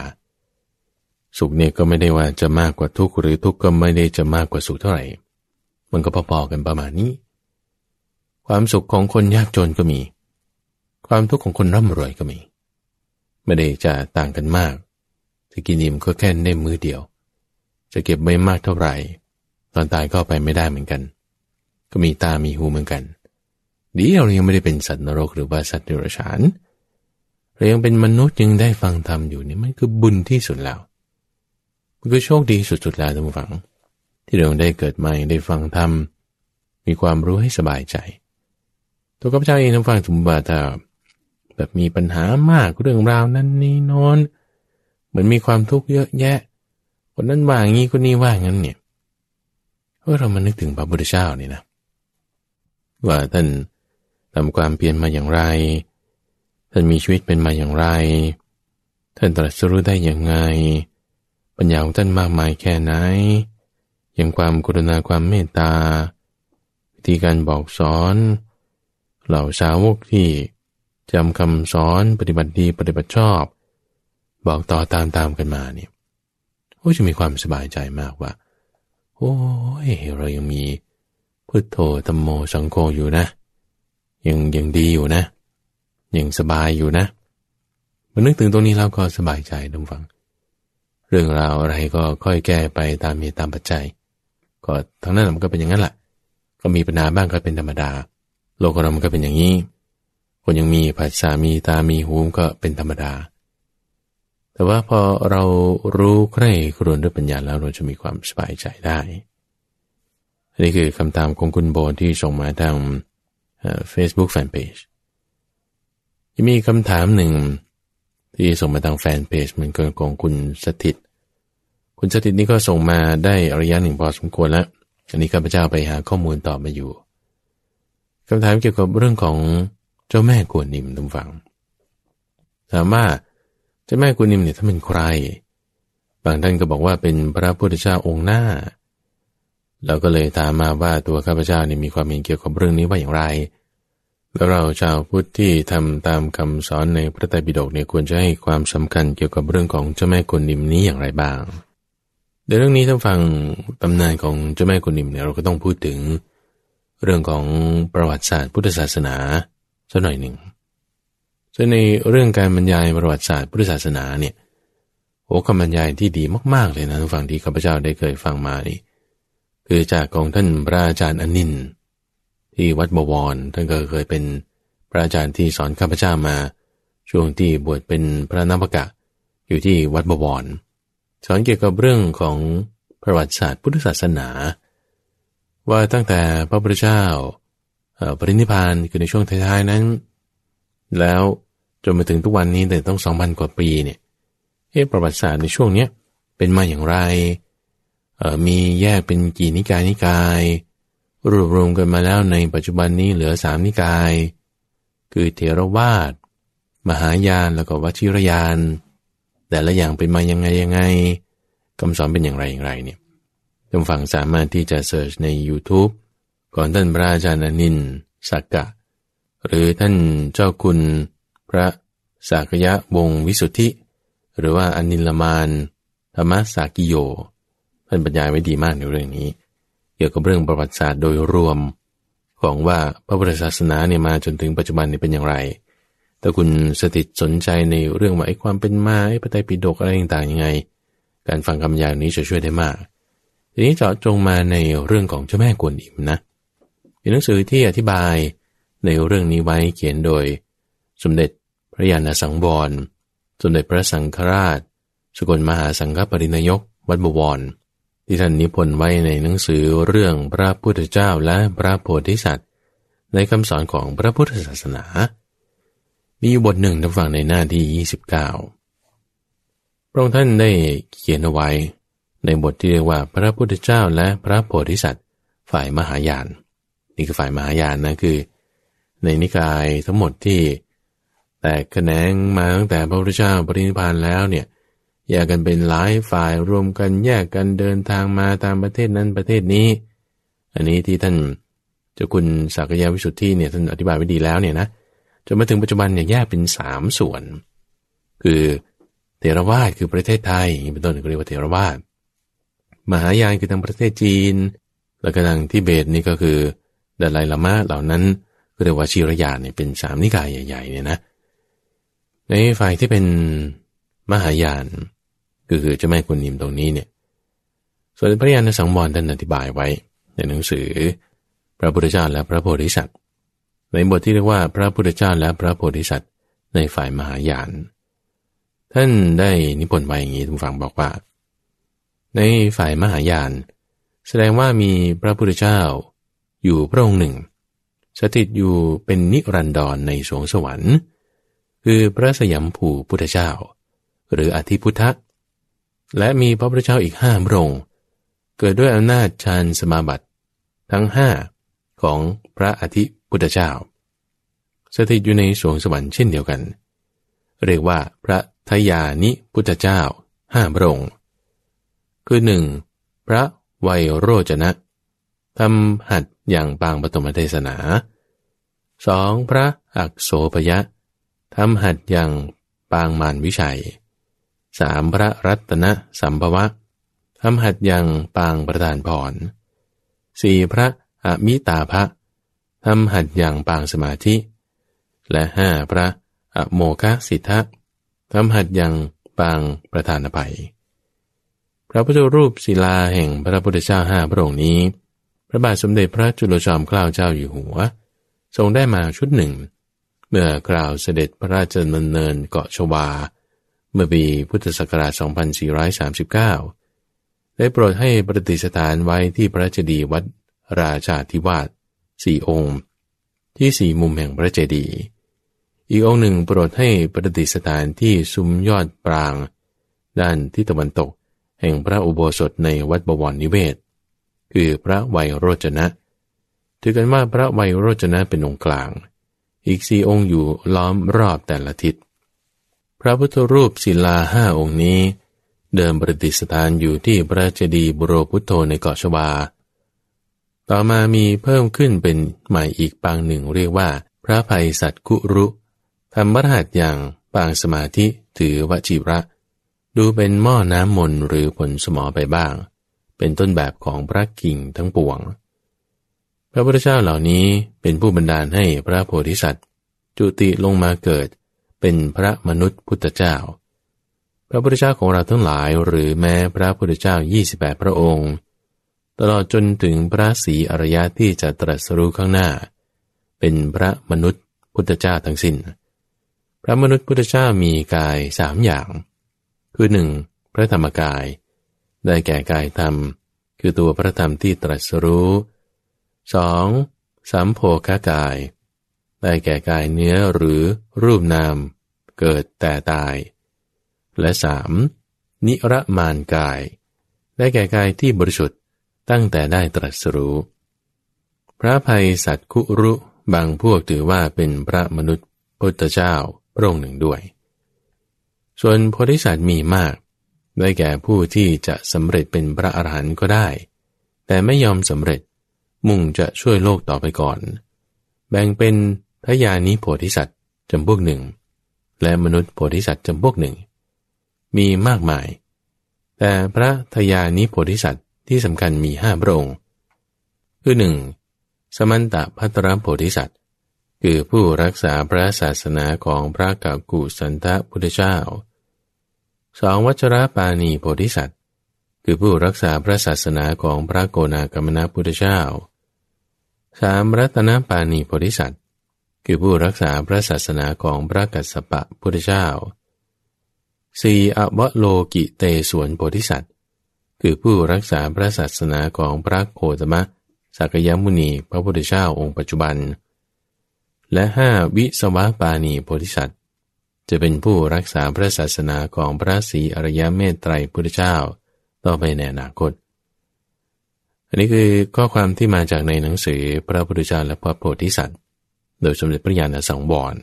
สุขเนี่ยก็ไม่ได้ว่าจะมากกว่าทุกข์หรือทุกข์ก็ไม่ได้จะมากกว่าสุขเท่าไหร่ มันก็พอๆกันประมาณนี้ ความสุขของคนยากจนก็มี ความทุกข์ของคนร่ำรวยก็มี ไม่ได้จะต่างกันมาก จะกินอิ่มก็แค่ในมือเดียว จะเก็บไม่มากเท่าไหร่ ตอนตายก็ไปไม่ได้เหมือนกัน ก็มีตามีหูเหมือนกัน ดีเรายังไม่ได้เป็นสัตว์นรกหรือว่าสัตว์เดรัจฉานเรายังเป็นมนุษย์ยังได้ฟังธรรมอยู่นี่มันคือบุญที่สุดแล้วมันคือโชคดีสุดๆแล้วท่านผู้ฟัง ที่เราได้เกิดม่ได้ฟังธรรมมีความรู้ให้สบายใจ ตัวข้าพเจ้าเองทั้งฟังสมบัติแบบมีปัญหามากเรื่องราวนั้นนี่นอน เหมือนมีความทุกข์เยอะแยะคนนั้นว่างนี้คนนี้ว่างั้นเนี่ย เออเรามานึกถึงพระพุทธเจ้านี่นะว่าท่านทำความเปลี่ยนมาอย่างไร ท่านมีชีวิตเป็นมาอย่างไร ท่านตรัสรู้ได้อย่างไง ปัญญาของท่านมากมายแค่ไหน อย่างความกรุณาความเมตตา วิธีการบอกสอน เหล่าสาวกที่จำคำสอนปฏิบัติดีปฏิบัติชอบ บอกต่อตามตามกันมาเนี่ยโอ้จะมีความสบายใจมากว่า โอ้ยเรายังมีพุทโธธรรมโมสังโฆอยู่นะ ยังยังดีอยู่นะ ยังสบายอยู่นะมานึกถึงตรงนี้แล้วก็สบายใจดำฟัง เรื่องราวอะไรก็ค่อยแก้ไปตามมีตามปัจจัย ก็ทั้งนั้นมันก็เป็นอย่างนั้นแหละก็มีปัญหาบ้างก็เป็นธรรมดา โลกเรามันก็เป็นอย่างนี้ คนยังมีผัสสะมีตามีหูก็เป็นธรรมดา แต่ว่าพอเรารู้ใคร่ครวญด้วยปัญญาแล้วเราจะมีความสบายใจได้อันนี้คือคำถามของคุณโบที่ส่งมาทางเฟซบุ๊กแฟนเพจยังมีคำถามหนึ่งที่ส่งมาทางแฟนเพจเหมือนกันของคุณสถิต คุณสถิตนี่ก็ส่งมาได้ระยะหนึ่งพอสมควรแล้ว อันนี้ข้าพเจ้าไปหาข้อมูลต่อมาอยู่คำถามเกี่ยวกับเรื่องของเจ้าแม่กวนนิมทุกฝัง ถามว่า จ้าแม่กวนนิมเนี่ยถ้าเป็นใคร บางท่านก็บอกว่าเป็นพระพุทธเจ้าองค์หน้า เราก็เลยถามมาว่าตัวข้าพเจ้านี่มีความเห็นเกี่ยวกับเรื่องนี้ว่าอย่างไร แล้วเราชาวพุทธที่ทำตามคำสอนในพระไตรปิฎกเนี่ยควรจะให้ความสำคัญเกี่ยวกับเรื่องของเจ้าแม่กวนนิมนี้อย่างไรบ้างในเรื่องนี้ถ้าฟังตำนานของเจ้าแม่กวนนิมเนี่ยเราก็ต้องพูดถึง เรื่องของประวัติศาสตร์พุทธศาสนาสักหน่อยหนึ่ง ซึ่งในเรื่องการบรรยายประวัติศาสตร์พุทธศาสนาเนี่ยโอ้คำบรรยายที่ดีมาก ๆ เลยนะทุกฝั่งที่ข้าพเจ้าได้เคยฟังมานี่คือจากของท่านพระอาจารย์อนิน ที่วัดบวรท่านก็เคยเป็นพระอาจารย์ที่สอนข้าพเจ้ามา ช่วงที่บวชเป็นพระนักกะ อยู่ที่วัดบวร สอนเกี่ยวกับเรื่องของประวัติศาสตร์พุทธศาสนา ว่าตั้งแต่พระพุทธเจ้าปรินิพานคือในช่วงท้ายๆนั้น แล้ว จนมาถึงทุกวันนี้แต่ต้องสองพันกว่าปีเนี่ยเอ๊ะประวัติศาสตร์ในช่วงเนี้ยเป็นมาอย่างไรเออมีแยกเป็นกี่นิกายนิกาย รวบรวมกันมาแล้วในปัจจุบันนี้เหลือสามนิกาย คือเทรวาสมหายานแล้วก็วชิรยาน แต่ละอย่างเป็นมายังไงยังไงคำสอนเป็นอย่างไรอย่างไรเนี่ยท่านฟังสามารถที่จะเสิร์ชใน YouTube ก่อนท่านพระอาจารย์อนินสักกะ หรือท่านเจ้าคุณ พระสากยะวงวิสุทธิ หรือว่าอนิลมานธรรมสากิโยท่านบรรยายไว้ดีมากในเรื่องนี้ เกี่ยวกับเรื่องประวัติศาสตร์โดยรวม ของว่าพระพุทธศาสนาเนี่ยมาจนถึงปัจจุบันนี้เป็นอย่างไรแต่คุณสติสนใจในเรื่องว่าไอ้ความเป็นมาไอ้พระไตรปิฎกอะไรต่างๆยังไง การฟังคำยางนี้จะช่วยได้มาก ทีนี้เจาะจงมาในเรื่องของเจ้าแม่กวนอิมนะเป็นหนังสือที่อธิบายในเรื่องนี้ไว้เขียนโดย สมเด็จ ระยาณสังวรสมเด็จพระสังฆราช สกลมหาสังฆปรินายกวัดบวร ที่ท่านนิพนธ์ไว้ในหนังสือเรื่องพระพุทธเจ้าและพระโพธิสัตว์ ในคำสอนของพระพุทธศาสนา มีอยู่บทหนึ่งท่านฟังในหน้าที่ 29 พระองค์ท่านได้เขียนเอาไว้ ในบทที่เรียกว่าพระพุทธเจ้าและพระโพธิสัตว์ ฝ่ายมหายาน นี่คือฝ่ายมหายานนะคือ ในนิกายทั้งหมดที่ แตกแขนงมาตั้งแต่พระพุทธเจ้าปรินิพพานแล้วเนี่ยแยกกันเป็นหลายฝ่ายรวมกันแยกกันเดินทางมาตามประเทศนั้นประเทศนี้ อันนี้ที่ท่านเจ้าคุณสักยาวิสุทธิเนี่ยท่านอธิบายไว้ดีแล้วเนี่ยนะจนมาถึงปัจจุบันเนี่ยแยกเป็นสามส่วน คือเทรวาสคือประเทศไทยเป็นต้นเรียกว่าเทรวาสมหายานคือทางประเทศจีน แล้วก็ทางทิเบตนี่ก็คือดาไลลามะเหล่านั้นก็เรียกว่าชีรยานเนี่ยเป็นสามนิกายใหญ่ๆเนี่ยนะ ในฝ่ายที่เป็นมหายานก็คือเจ้าแม่กุนนิมตรงนี้เนี่ย ส่วนพระยาณสังวรท่านอธิบายไว้ ในหนังสือ พระพุทธเจ้าและพระโพธิสัตว์ ในบทที่เรียกว่าพระพุทธเจ้าและพระโพธิสัตว์ ในฝ่ายมหายาน ท่านได้นิพนธ์ไว้อย่างนี้ทุกฝังบอกว่า ในฝ่ายมหายาน แสดงว่ามีพระพุทธเจ้า อยู่พระองค์หนึ่ง สถิตอยู่เป็นนิรันดรในสวงสวรรค์ คือพระสยามผูพุทธเจ้า หรืออธิพุทธและมีพระพุทธเจ้าอีกห้าพระองค์เกิดด้วยอำนาจฌานสมาบัติ ทั้งห้าของพระอธิพุทธเจ้า สถิตอยู่ในสวงสวรรค์เช่นเดียวกัน เรียกว่าพระทยานิพุทธเจ้าห้าพระองค์คือหนึ่งพระไวโรจนะทำหัดอย่างปางปฐมเทศนาสองพระอักโสพยะ ทำหัดอย่างปางมารวิชัยสามพระรัตนสัมภวะทำหัดยังปางประธานพรสี่พระอมิตาภะทำหัดยังปางสมาธิ และห้าพระอโมคสิทธะทำหัดยังปางประธานภัย พระพุทธรูปศิลาแห่งพระพุทธเจ้าห้าพระองค์นี้ พระบาทสมเด็จพระจุลจอมเกล้าเจ้าอยู่หัว ทรงได้มาชุดหนึ่ง เมื่อกล่าวเสด็จพระราชดำเนินเกาะชวา เมื่อปีพุทธศักราช 2439 ได้โปรดให้ประดิษฐานไว้ที่พระเจดีย์วัดราชาธิวาสสี่องค์ ที่สี่มุมแห่งพระเจดีย์อีกองค์หนึ่งโปรดให้ประดิษฐานที่ซุ้มยอดปราง ด้านที่ตะวันตก แห่งพระอุโบสถในวัดบวรนิเวศ คือพระไวยโรจนะ ถือกันว่าพระไวยโรจนะเป็นองค์กลาง อีกสี่องค์อยู่ล้อมรอบแต่ละทิศ พระพุทธรูปศิลาห้าองค์นี้ เดิมประดิษฐานอยู่ที่พระเจดีย์บุรพุทโธในเกาะชวา ต่อมามีเพิ่มขึ้นเป็นใหม่อีกปางหนึ่งเรียกว่า พระภัยสัตกุรุทำบัรหัสอย่างปางสมาธิถือวจิระ ดูเป็นหม้อน้ำมนหรือผลสมอไปบ้าง เป็นต้นแบบของพระกิ่งทั้งปวง พระพุทธเจ้าเหล่านี้เป็นผู้บันดาลให้พระโพธิสัตว์ จุติลงมาเกิด เป็นพระมนุษย์พุทธเจ้า พระพุทธเจ้าของเราทั้งหลายหรือแม้พระพุทธเจ้า 28 พระองค์ ตลอดจนถึงพระศรีอรยะที่จะตรัสรู้ข้างหน้า เป็นพระมนุษย์พุทธเจ้าทั้งสิน้น พระมนุษย์พุทธเจ้ามีกายสามอย่าง คือหนึ่งพระธรรมกาย ได้แก่กายธรรม คือตัวพระธรรมที่ตรัสรู้ สองสามโพคกาย ได้แก่กายเนื้อหรือรูปนาม เกิดแต่ตาย และสามนิรมานกาย ได้แก่กายที่บริสุทธิ์ตั้งแต่ได้ตรัสรู้ พระภัยสัตคุรุบางพวกถือว่าเป็นพระมนุษย์พุทธเจ้าพระองค์หนึ่งด้วย ส่วนโพธิสัตว์มีมาก ได้แก่ผู้ที่จะสำเร็จเป็นพระอรหันต์ก็ได้ แต่ไม่ยอมสำเร็จ มุ่งจะช่วยโลกต่อไปก่อน แบ่งเป็นทยานิโพธิสัตว์จำพวกหนึ่ง และมนุษย์โพธิสัตว์จำพวกหนึ่ง มีมากมาย แต่พระทยานิโพธิสัตว์ที่สำคัญมีห้าพระองค์คือหนึ่งสมันตะพัตรโพธิสัตว์ คือผู้รักษาพระศาสนาของพระกากุสันทพุทธเจ้าสองวัชระปาณีโพธิสัตว์ คือผู้รักษาพระศาสนาของพระโกนากรรมนาพุทธเจ้าสามรัตนปาณีโพธิสัตว์ คือผู้รักษาพระศาสนาของพระกัสสปะพุทธเจ้าสี่อวโลกิเตสวนโพธิสัตว์ คือผู้รักษาพระศาสนาของพระโคตมะสักยมุนีพระพุทธเจ้าองค์ปัจจุบัน และห้าวิสวะปาณีโพธิสัตว์ จะเป็นผู้รักษาพระศาสนาของพระศรีอริยเมตไตรพุทธเจ้า ต่อไปในอนาคต อันนี้คือข้อความที่มาจากในหนังสือพระพุทธเจ้าและพระโพธิสัตว์ โดยสมเด็จพระญาณสังวร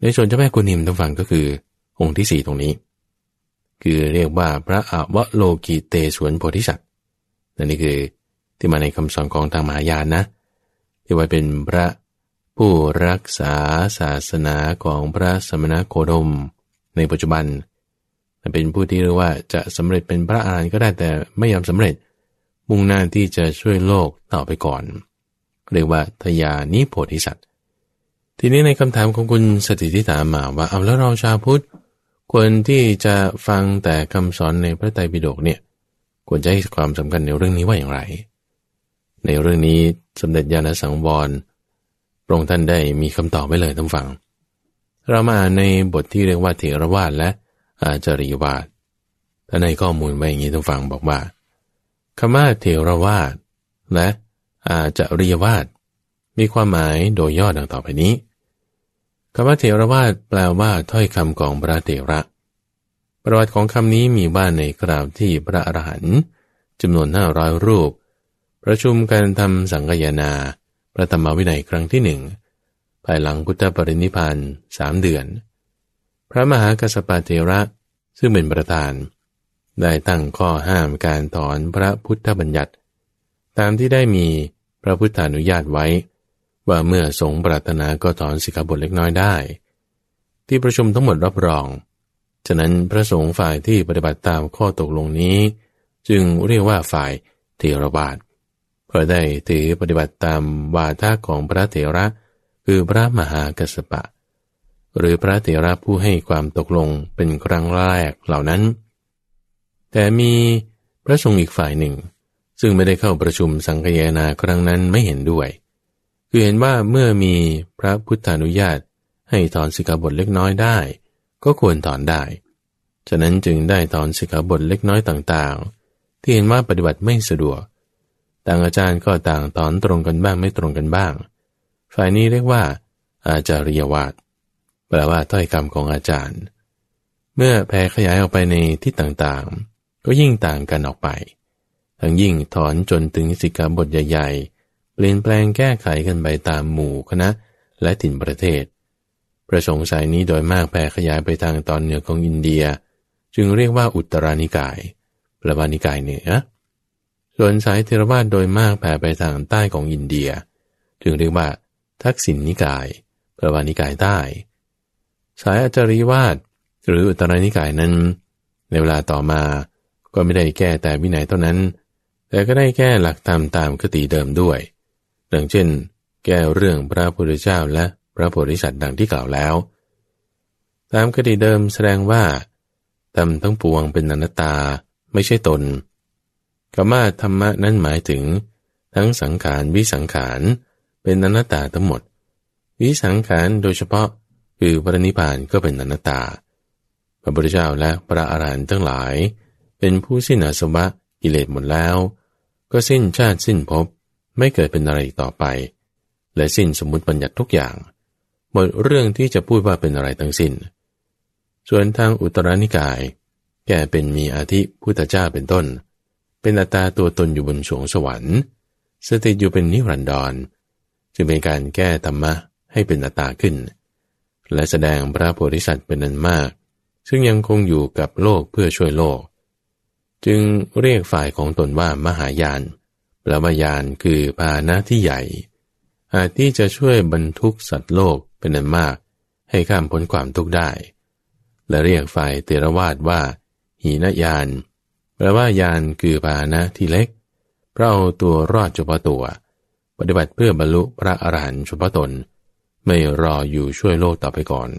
ในส่วนเจ้าแม่กุนิมทั้งฟังก็คือองค์ที่สี่ตรงนี้ คือเรียกว่าพระอวโลกีเตสวนโพธิสัตว์นั่นนี่คือที่มาในคำสอนของทางมหายานนะ ที่ว่าเป็นพระผู้รักษาศาสนาของพระสมณโคดม ในปัจจุบันเเป็นผู้ที่เรียกว่าจะสำเร็จเป็นพระอรหันต์ก็ได้แต่ไม่ยอมสำเร็จ มุ่งหน้าที่จะช่วยโลกต่อไปก่อน เรียกว่าทยานิโพธิสัตว์ทีนี้ในคำถามของคุณสติที่ถามมาว่าเอาแล้วเราชาวพุทธควรที่จะฟังแต่คำสอนในพระไตรปิฎกเนี่ยควรจะให้ความสำคัญในเรื่องนี้ว่าอย่างไร ในเรื่องนี้สมเด็จญาณสังวรพระองค์ท่านได้มีคำตอบไว้เลยท่านฟัง เรามาอ่านในบทที่เรียกว่าเถรวาทและ อาจริยวาทท่านในข้อมูลไว้อย่างนี้ท่านฟังบอกว่าคำว่าเถรวาทและอาจริยวาทมีความหมายโดยย่อดังต่อไปนี้คำว่าเถรวาทแปลว่าถ้อยคำของพระเถระ ประวัติของคำนี้มีว่าในคราวที่พระอรหันต์จำนวนห้าร้อยรูป ประชุมกันทำสังกยนา พระธรรมวินัยครั้งที่หนึ่งภายหลังพุทธปรินิพานสามเดือน พระมหากัสปะเทระซึ่งเป็นประธาน ได้ตั้งข้อห้ามการถอนพระพุทธบัญญัติ ตามที่ได้มีพระพุทธานุญาตไว้ ว่าเมื่อสงปรารถนาก็ถอนสิกขาบทเล็กน้อยได้ ที่ประชุมทั้งหมดรับรอง ฉะนั้นพระสงฆ์ฝ่ายที่ปฏิบัติตามข้อตกลงนี้ จึงเรียกว่าฝ่ายเทรบาทก็ได้ถือปฏิบัติตามวาทะของพระเถระ คือพระมหากัสปะ หรือพระเถระผู้ให้ความตกลงเป็นครั้งแรกเหล่านั้น แต่มีพระสงฆ์อีกฝ่ายหนึ่ง ซึ่งไม่ได้เข้าประชุมสังฆยนาครั้งนั้นไม่เห็นด้วย คือเห็นว่าเมื่อมีพระพุทธานุญาตให้ถอนสิกขาบทเล็กน้อยได้ ก็ควรถอนได้ ฉะนั้นจึงได้ถอนสิกขาบทเล็กน้อยต่างๆ ที่เห็นว่าปฏิบัติไม่สะดวก ต่างอาจารย์ก็ต่างตอนตรงกันบ้างไม่ตรงกันบ้าง ฝ่ายนี้เรียกว่า อาจาริยวาด แปลว่าถ้อยคำของอาจารย์ เมื่อแผ่ขยายออกไปในที่ต่างๆ ก็ยิ่งต่างกันออกไป ทั้งยิ่งถอนจนถึงสิกขาบทใหญ่ๆ เปลี่ยนแปลงแก้ไขกันไปตามหมู่คณะและถิ่นประเทศ ประสงค์สายนี้โดยมากแผ่ขยายไปทางตอนเหนือของอินเดีย จึงเรียกว่าอุตรานิกายแปลว่านิกายเหนือ ส่วนสายเทรวาสโดยมากแผ่ไปทางใต้ของอินเดีย จึงเรียกว่า ทักษิณนนิกายแปลว่านิกายใต้ สายอาจริวาสหรืออุตรานิกายนั้น ในเวลาต่อมาก็ไม่ได้แก้แต่วินัยเท่านั้น แต่ก็ได้แก้หลักธรรมตามคติเดิมด้วยดังเช่น แก้เรื่องพระพุทธเจ้าและพระโพธิสัตว์ดังที่กล่าวแล้ว ตามคติเดิมแสดงว่าธรรมทั้งปวงเป็นอนัตตาไม่ใช่ตนคำว่าธรรมะนั้นหมายถึง ทั้งสังขารวิสังขารเป็นอนัตตาทั้งหมด วิสังขารโดยเฉพาะ คือพระนิพพานก็เป็นอนัตตา พระพุทธเจ้าและพระอรหันต์ทั้งหลาย เป็นผู้สิ้นอาสวะกิเลสหมดแล้ว ก็สิ้นชาติสิ้นภพไม่เกิดเป็นอะไรต่อไป และสิ้นสมมติบัญญัติทุกอย่างหมดเรื่องที่จะพูดว่าเป็นอะไรทั้งสิ้น ส่วนทางอุตรานิกาย แก่เป็นมีอาทิพุทธเจ้าเป็นต้น เป็นอัตตาตัวตนอยู่บนสวงสวรรค์สถิตอยู่เป็นนิรันดร จึงเป็นการแก้ธรรมะให้เป็นอัตตาขึ้น และแสดงพระโพธิสัตว์เป็นนันมาก ซึ่งยังคงอยู่กับโลกเพื่อช่วยโลก จึงเรียกฝ่ายของตนว่ามหายานแปลว่ายานคือพาณะที่ใหญ่ อาจที่จะช่วยบรรทุกสัตว์โลกเป็นนันมาก ให้ข้ามพ้นความทุกข์ได้ และเรียกฝ่ายเตรวาดว่า หีนยาน แปลว่ายานคือพานะที่เล็กเพราะเอาตัวรอดเฉพาะตัว ปฏิบัติเพื่อบรรลุพระอรหันต์เฉพาะตน ไม่รออยู่ช่วยโลกต่อไปก่อน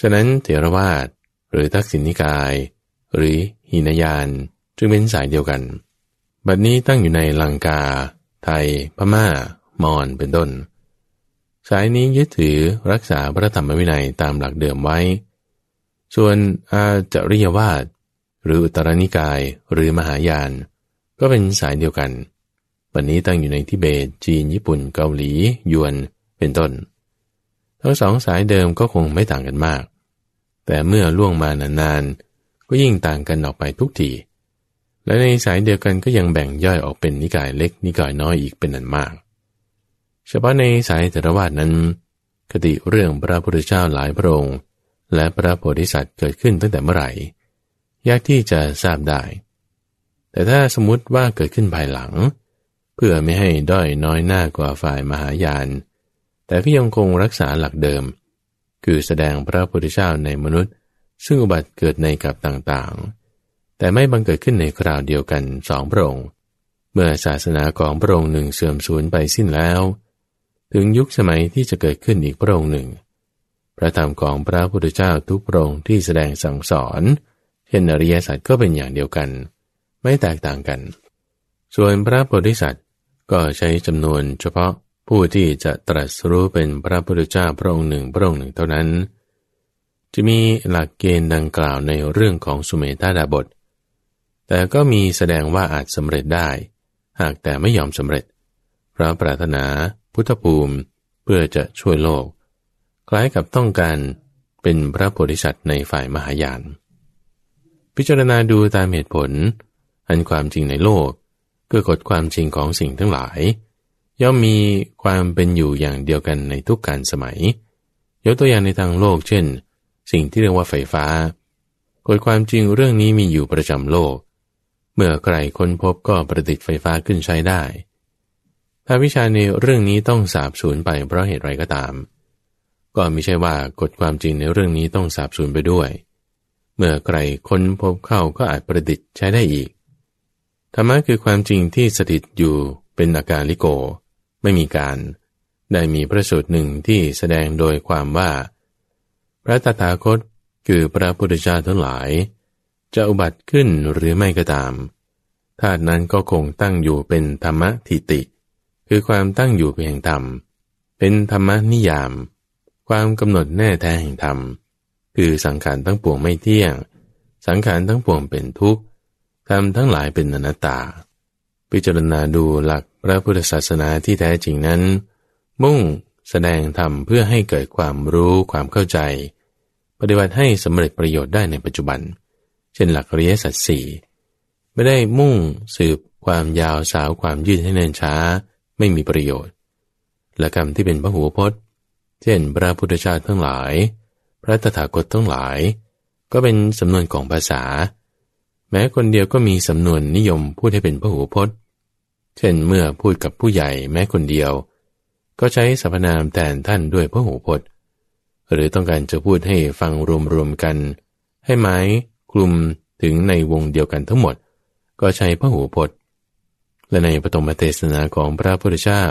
ฉะนั้นเถรวาทหรือทักษิณนิกาย หรือหินยานจึงเป็นสายเดียวกัน บัดนี้ตั้งอยู่ในลังกา ไทย พมา่า มอญเป็นต้น สายนี้ยึดถือรักษาพระธรรมวินัยตามหลักเดิมไว้ ส่วนอาจริยวาสหรืออุตรนิกายหรือมหายาน ก็เป็นสายเดียวกันวันนี้ตั้งอยู่ในทิเบต จีน ญี่ปุ่น เกาหลี ยวน เป็นต้น ทั้งสองสายเดิมก็คงไม่ต่างกันมาก แต่เมื่อล่วงมานานๆ ก็ยิ่งต่างกันออกไปทุกที และในสายเดียวกันก็ยังแบ่งย่อยออกเป็นนิกายเล็กนิกายน้อยอีกเป็นนันมาก เฉพาะในสายเทรวาสนั้น คติเรื่องพระพุทธเจ้าหลายพระองค์ และพระโพธิสัตว์เกิดขึ้นตั้งแต่เมื่อไหร่ ยากที่จะทราบได้ แต่ถ้าสมมติว่าเกิดขึ้นภายหลัง เพื่อไม่ให้ด้อยน้อยหน้ากว่าฝ่ายมหายาน แต่ก็ยังคงรักษาหลักเดิม คือแสดงพระพุทธเจ้าในมนุษย์ ซึ่งอุบัติเกิดในกับต่างๆ แต่ไม่บังเกิดขึ้นในคราวเดียวกันสองพระองค์ เมื่อศาสนาของพระองค์หนึ่งเสื่อมสูญไปสิ้นแล้ว ถึงยุคสมัยที่จะเกิดขึ้นอีกพระองค์หนึ่ง พระธรรมของพระพุทธเจ้าทุกพระองค์ที่แสดงสั่งสอน เช่นอริยสัจก็เป็นอย่างเดียวกัน ไม่แตกต่างกัน ส่วนพระโพธิสัตว์ก็ใช้จำนวนเฉพาะ ผู้ที่จะตรัสรู้เป็นพระพุทธเจ้าพระองค์หนึ่งพระองค์หนึ่งเท่านั้น จะมีหลักเกณฑ์ดังกล่าวในเรื่องของสุเมธาดาบท แต่ก็มีแสดงว่าอาจสำเร็จได้ หากแต่ไม่ยอมสำเร็จ พระปรารถนาพุทธภูมิเพื่อจะช่วยโลก คล้ายกับต้องการเป็นพระโพธิสัตว์ในฝ่ายมหายาน พิจารณาดูตามเหตุผล อันความจริงในโลกเกิดกฎความจริงของสิ่งทั้งหลาย ย่อมมีความเป็นอยู่อย่างเดียวกันในทุกการสมัย ยกตัวอย่างในทางโลกเช่น สิ่งที่เรียกว่าไฟฟ้ากฎความจริงเรื่องนี้มีอยู่ประจำโลก เมื่อใครค้นพบก็ประดิษฐ์ไฟฟ้าขึ้นใช้ได้ ถ้าวิชาในเรื่องนี้ต้องสาบสูญไปเพราะเหตุไรก็ตาม ก็ไม่ใช่ว่ากฎความจริงในเรื่องนี้ต้องสาบสูญไปด้วย เมื่อใครค้นพบเข้าก็อาจประดิษฐ์ใช้ได้อีก ธรรมะคือความจริงที่สถิตอยู่เป็นอาการลิโก ไม่มีการ ได้มีพระสูตรหนึ่งที่แสดงโดยความว่า พระตถาคตคือพระพุทธเจ้าทั้งหลาย จะอุบัติขึ้นหรือไม่ก็ตามธาตุนั้นก็คงตั้งอยู่เป็นธรรมะทิติ คือความตั้งอยู่เพียงธรรม เป็นธรรมนิยาม ความกำหนดแน่แท้แห่งธรรม คือสังขารทั้งปวงไม่เที่ยง สังขารทั้งปวงเป็นทุกข์ทำทั้งหลายเป็นอนัตตา พิจารณาดูหลักพระพุทธศาสนาที่แท้จริงนั้น มุ่งแสดงธรรมเพื่อให้เกิดความรู้ความเข้าใจ ปฏิบัติให้สำเร็จประโยชน์ได้ในปัจจุบัน เช่นหลักอริยสัจสี่ไม่ได้มุ่งสืบความยาวสาวความยืดให้เนินช้าไม่มีประโยชน์ และคำที่เป็นพระหูพจน์ เช่นพระพุทธเจ้าทั้งหลาย พระตถาคตทั้งหลาย ก็เป็นสำนวนของภาษา แม้คนเดียวก็มีสำนวนนิยมพูดให้เป็นพระหูพจน์ เช่นเมื่อพูดกับผู้ใหญ่แม้คนเดียว ก็ใช้สรรพนามแทนท่านด้วยพระหูพจน์ หรือต้องการจะพูดให้ฟังรวมๆกัน ให้ไม้กลุ่มถึงในวงเดียวกันทั้งหมด ก็ใช้พระหูพจน์ และในปฐมเทศนาของพระพุทธเจ้า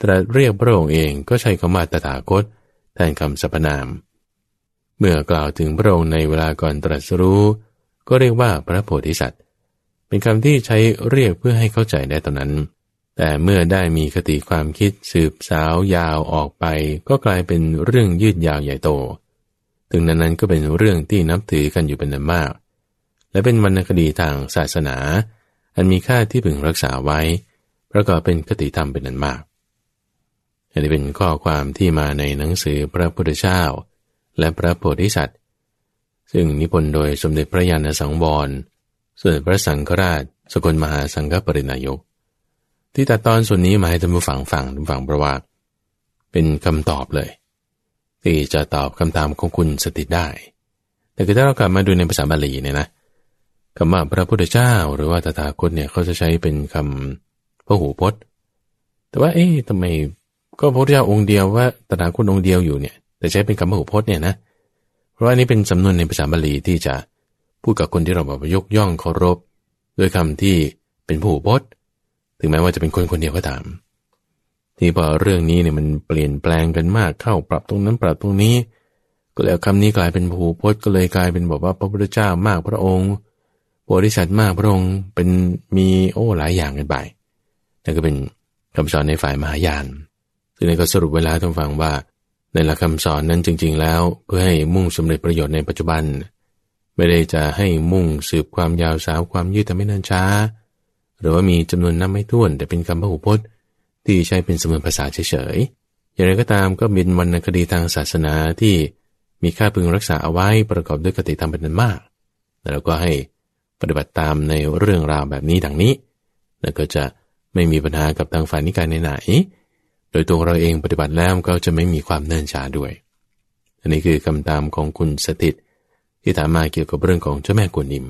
ตรัสเรียกพระองค์เองก็ใช้คำว่าตถาคต แทนคำสรรพนาม เมื่อกล่าวถึงพระองค์ในเวลาก่อนตรัสรู้ ก็เรียกว่าพระโพธิสัตว์ เป็นคำที่ใช้เรียกเพื่อให้เข้าใจได้ตอนนั้น แต่เมื่อได้มีคติความคิดสืบสาวยาวออกไป ก็กลายเป็นเรื่องยืดยาวใหญ่โต ถึงนั้นนั้นก็เป็นเรื่องที่นับถือกันอยู่เป็นอันมาก และเป็นวรรณคดีทางศาสนา อันมีค่าที่พึงรักษาไว้ ประกอบเป็นคติธรรมเป็นอันมากอันนี้เป็นข้อความที่มาในหนังสือพระพุทธเจ้าและพระโพธิสัตว์ ซึ่งนิพนธ์โดยสมเด็จพระยาณสังวรส่วนพระสังฆราช สกลมหาสังฆปรินายก ที่ตัดตอนส่วนนี้มาให้ท่านผู้ฟังฟังท่านฟังประวัติเป็นคำตอบเลย ที่จะตอบคำถามของคุณสติได้ แต่คือถ้าเรากลับมาดูในภาษาบาลีเนี่ยนะคำว่าพระพุทธเจ้าหรือว่าตถาคตเนี่ยเขาจะใช้เป็นคำพระหูพจน์ แต่ว่าเอ๊ะทำไมก็พระพุทธเจ้าองค์เดียวว่าตถาคตองค์เดียวอยู่เนี่ย แต่ใช้เป็นคำพระหูพจน์เนี่ยนะเพราะว่านี้เป็นสำนวนในภาษาบาลีที่จะพูดกับคนที่เราแบบยกย่องเคารพด้วยคำที่เป็นผู้พจน์ ถึงแม้ว่าจะเป็นคนคนเดียวก็ตาม ที่พอเรื่องนี้เนี่ยมันเปลี่ยนแปลงกันมากเข้าปรับตรงนั้นปรับตรงนี้ ก็เลยคำนี้กลายเป็นผู้พจน์ก็เลยกลายเป็นบอกว่าพระพุทธเจ้ามากพระองค์บริษัทมากพระองค์เป็นมีโอ้หลายอย่างกันไปนั่นก็เป็นคำสอนในฝ่ายมหายานซึ่งในก็สรุปเวลาท่านฟังว่า ในหลักคำสอนนั้นจริง ๆ แล้วเพื่อให้มุ่งสำเร็จประโยชน์ในปัจจุบัน ไม่ได้จะให้มุ่งสืบความยาวสาวความยืดแต่ไม่นานช้า หรือว่ามีจำนวนนับไม่ถ้วน แต่เป็นคำพระหุพจน์ที่ใช้เป็นสมุนภาษาเฉยๆอย่างไรก็ตามก็เป็นวรรณคดีทางศาสนาที่มีค่าพึงรักษาเอาไว้ประกอบด้วยกติธรรมเป็นนันมากแล้วก็ให้ปฏิบัติตามในเรื่องราวแบบนี้ดังนี้ แล้วก็จะไม่มีปัญหากับทางฝ่ายนิกายไหน ดยตัวเราเองปฏิบัติแล้วก็จะไม่มีความเนิ่นช้าด้วย อันนี้คือคำตามของคุณสถิต ที่ถามมาเกี่ยวกับเรื่องของเจ้าแม่กวนอิม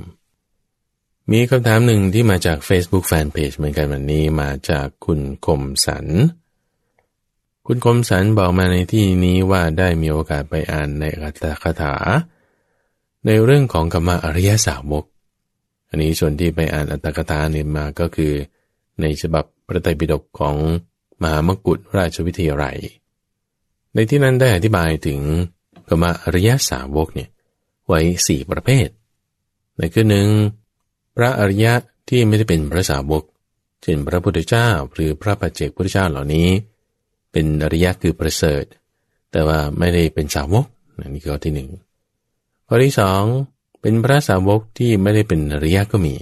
มีคำถามหนึ่งที่มาจาก Facebook Fanpage เหมือนกันวันนี้มาจากคุณคมสัน คุณคมสันบอกมาในที่นี้ว่าได้มีโอกาสไปอ่านในอัตถคถา ในเรื่องของกรรมอริยสาวก อันนี้ส่วนที่ไปอ่านอัตถกถาเนี่ยมาก็คือ ในฉบับพระไตรปิฎกของ มหามกุฏราชวิทยาลัย ในที่นั้นได้อธิบายถึงกรรมอริยสาวกเนี่ยไว้สี่ประเภทในคือหนึ่งพระอริยะที่ไม่ได้เป็นพระสาวก เช่นพระพุทธเจ้าหรือพระปัจเจกพุทธเจ้าเหล่านี้ เป็นอริยะคือประเสริฐ แต่ว่าไม่ได้เป็นสาวกนี่ข้อที่หนึ่งข้อที่สองเป็นพระสาวกที่ไม่ได้เป็นอริยะก็มี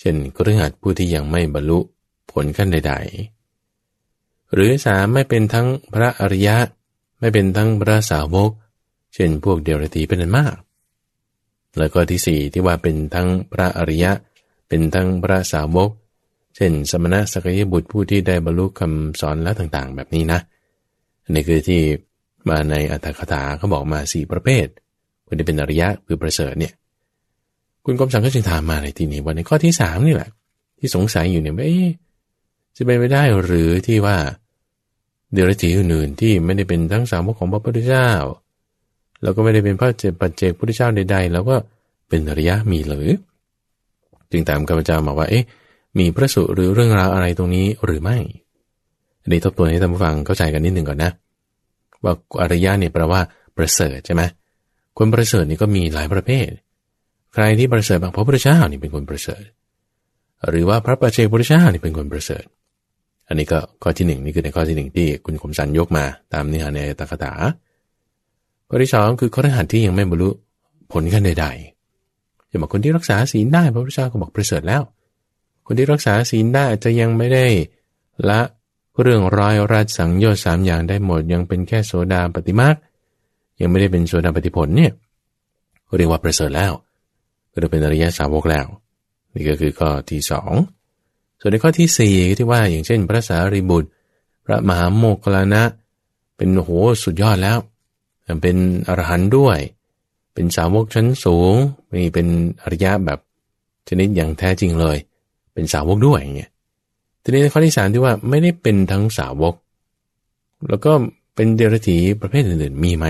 เช่นกฤหัสผู้ที่ยังไม่บรรลุผลขั้นใดๆ หรือสามไม่เป็นทั้งพระอริยะ ไม่เป็นทั้งพระสาวก เช่นพวกเดรัจฉีเป็นอันมาก แล้วก็ที่สี่ที่ว่าเป็นทั้งพระอริยะ เป็นทั้งพระสาวก เช่น สมณะสกยบุตรผู้ที่ได้บรรลุคำสอนแล้วต่างๆ แบบนี้นะนนี้คือที่มาในอัตถคถาเขาบอกมาสี่ประเภทคนที่เป็นอริยะคือประเสริฐเนี่ยคุณกรมสังก็จึงถามมาในที่นี้ว่าในข้อที่สามนี่แหละ ที่สงสัยอยู่เนี่ยว่า จะเป็นไปได้หรือที่ว่า เดรัจฉีอื่นๆที่ไม่ได้เป็นทั้งสาวกของพระพุทธเจ้า แล้วก็ไม่ได้เป็นพระเจปัจเจกพุทธเจ้าใดๆ แล้วก็เป็นอริยะมีหรือ จึงตามข้าพเจ้ามาว่าเอ๊ะมีพระสุหรือเรื่องราวอะไรตรงนี้หรือไม่อันนี้ทบทวนให้ท่านผู้ฟังเข้าใจกันนิดหนึ่งก่อนนะ ว่าอริยะเนี่ยแปลว่าประเสริฐใช่ไหมคนประเสริฐนี่ก็มีหลายประเภท ใครที่ประเสริฐบางพระพุทธเจ้านี่เป็นคนประเสริฐ หรือว่าพระปัจเจกพุทธเจ้านี่เป็นคนประเสริฐ อันนี้ก็ข้อที่หนึ่งนี่คือในข้อที่หนึ่งที่คุณคมสันยกมาตามเนื้อหาในตคาถาข้อที่สองคือข้อรหัสที่ยังไม่บรรลุผลกันใดๆอย่างบางคนที่รักษาศีลได้พระพุทธเจ้าก็บอกประเสริฐแล้ว คนที่รักษาศีลได้อาจจะยังไม่ได้ละเรื่องร้อยราชสังโยชน์สามอย่างได้หมด ยังเป็นแค่โสดาปฏิมาคยังไม่ได้เป็นโสดาปฏิผลเนี่ยเรียกว่าประเสริฐแล้วก็จะเป็นอริยสาวกแล้ว นี่ก็คือข้อที่สอง ส่วนในข้อที่สี่ที่ว่าอย่างเช่น พระสารีบุตร พระมหาโมคลานะ เป็นโหสุดยอดแล้ว เป็นอรหันต์ด้วย เป็นสาวกชั้นสูงมีเป็นอริยะแบบชนิดอย่างแท้จริงเลย เป็นสาวกด้วยอย่างเงี้ยทีนี้ในข้อที่สามที่ว่าไม่ได้เป็นทั้งสาวก แล้วก็เป็นเดรัจฉีประเภทอื่นๆมีไหม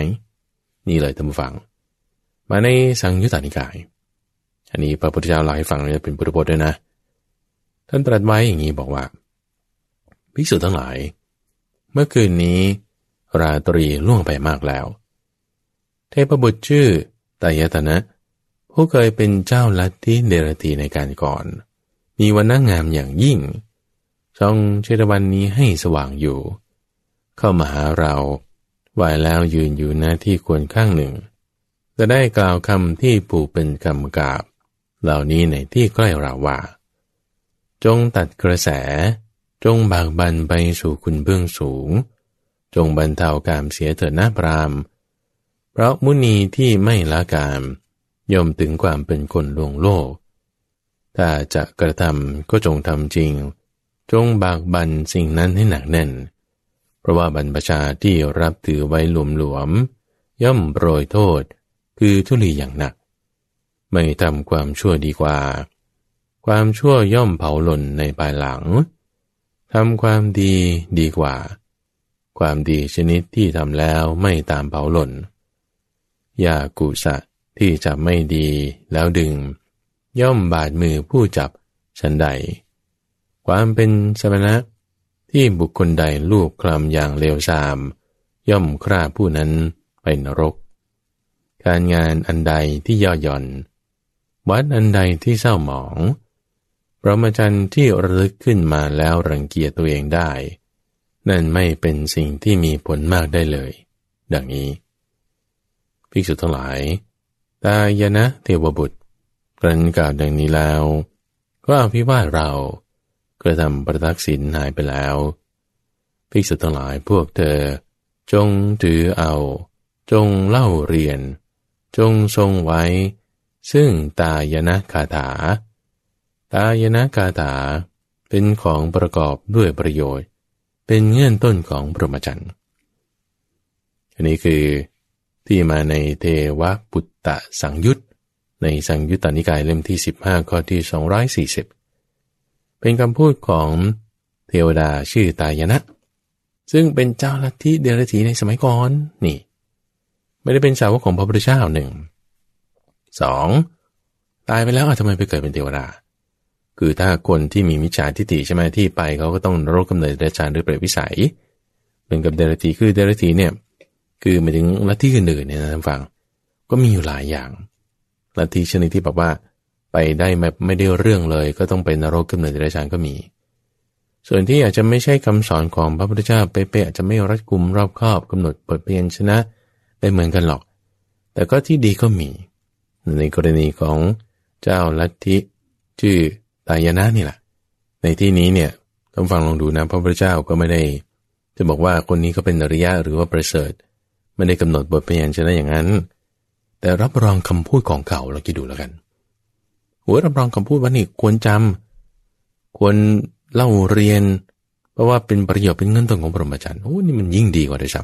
นี่เลยท่านผู้ฟัง มาในสังยุตตานิกาย อันนี้พระพุทธเจ้าเล่าให้ฟังเลยเป็นพุทธบทด้วยนะ ท่านตรัสไว้อย่างนี้บอกว่า ภิกษุทั้งหลาย เมื่อคืนนี้ ราตรีล่วงไปมากแล้ว เทพบุตรชื่อตายตนะ ผู้เคยเป็นเจ้าลัทธิเดรธีในการก่อน มีวันนั่งงามอย่างยิ่งช่องเชตวันนี้ให้สว่างอยู่ เข้ามาหาเราไหวแล้วยืนอยู่หน้าที่ควรข้างหนึ่ง จะได้กล่าวคำที่ผูกเป็นคำกาบ เหล่านี้ในที่ใกล้เราว่า จงตัดกระแส จงบากบันไปสู่คุณเบื้องสูง จงบรรเทาการเสียเถิดหน้าพรามเพราะมุนีที่ไม่ละกาม ย่อมถึงความเป็นคนลวงโลก ถ้าจะกระทำก็จงทำจริง จงบากบันสิ่งนั้นให้หนักแน่น เพราะว่าบรรพชาที่รับถือไว้หลวมๆย่อมโปรยโทษคือทุลีอย่างหนัก ไม่ทำความชั่วดีกว่า ความชั่วย่อมเผาหล่นในภายหลังทำความดีดีกว่า ความดีชนิดที่ทำแล้วไม่ตามเผาหล่นยากุสะที่จะไม่ดีแล้วดึง ย่อมบาดมือผู้จับฉันใด ความเป็นสมณะ ที่บุคคลใดลูกคลำอย่างเลวทราม ย่อมคร่าผู้นั้นไปนรก การงานอันใดที่ย่อหย่อน วัดอันใดที่เศร้าหมอง พระมจันที่ระลึกขึ้นมาแล้วรังเกียจตัวเองได้ นั่นไม่เป็นสิ่งที่มีผลมากได้เลย ดังนี้ภิกษุทั้งหลาย ตายนะเทวบุตรกรันกล่าวดังนี้แล้ว ก็อภิวาทเรากระทำประทักษิณหายไปแล้วภิกษุทั้งหลายพวกเธอ จงถือเอา จงเล่าเรียน จงทรงไว้ ซึ่งตายนะคาถา ตายนะคาถาเป็นของประกอบด้วยประโยชน์ เป็นเงื่อนต้นของพรหมจรรย์อันนี้คือที่มาในเทวปุตตะสังยุตในสังยุตตานิกายเล่มที่ 15 ข้อที่ 240 เป็นคำพูดของเทวดาชื่อตายนะ ซึ่งเป็นเจ้าลัทธิเดรัจฉีในสมัยก่อนนี่ ไม่ได้เป็นสาวกของพระพุทธเจ้าหนึ่งสองตายไปแล้วทำไมไปเกิดเป็นเทวดา คือถ้าคนที่มีมิจฉาทิฏฐิใช่ไหมที่ไปเขาก็ต้องโรคกำเนิดเดรัจฉานด้วยเปรตวิสัยเป็นกับเดรัจฉีคือเดรัจฉีเนี่ยคือหมายถึงลัทธิอื่นๆเนี่ยนะท่านฟัง ก็มีอยู่หลายอย่างลัทธิชนิดที่แบบว่าไปได้แบบไม่ได้เรื่องเลย ก็ต้องไปนรกกำเนิดเดรัจฉานก็มี ส่วนที่อาจจะไม่ใช่คำสอนของพระพุทธเจ้าเป๊ะๆอาจจะไม่รัดกุมรอบครอบกำหนดบทเพียนชนะได้เหมือนกันหรอก แต่ก็ที่ดีก็มี ในกรณีของเจ้าลัทธิชื่อ ตายนะนี่แหละ ในที่นี้เนี่ยต้องฟังลองดูนะพระพุทธเจ้าก็ไม่ได้ จะบอกว่าคนนี้ก็เป็นอริยะหรือว่าประเสริฐ ไม่ได้กำหนดบทเพียนชนะอย่างนั้น แต่รับรองคำพูดของเก่าเราคิดดูแล้วกันหัวรับรองคำพูดว่านี่ควรจำควรเล่าเรียน เพราะว่าเป็นประโยชน์เป็นเงินต้นของพระมจรรย์โอ้นี่มันยิ่งดีกว่าด้วยซ้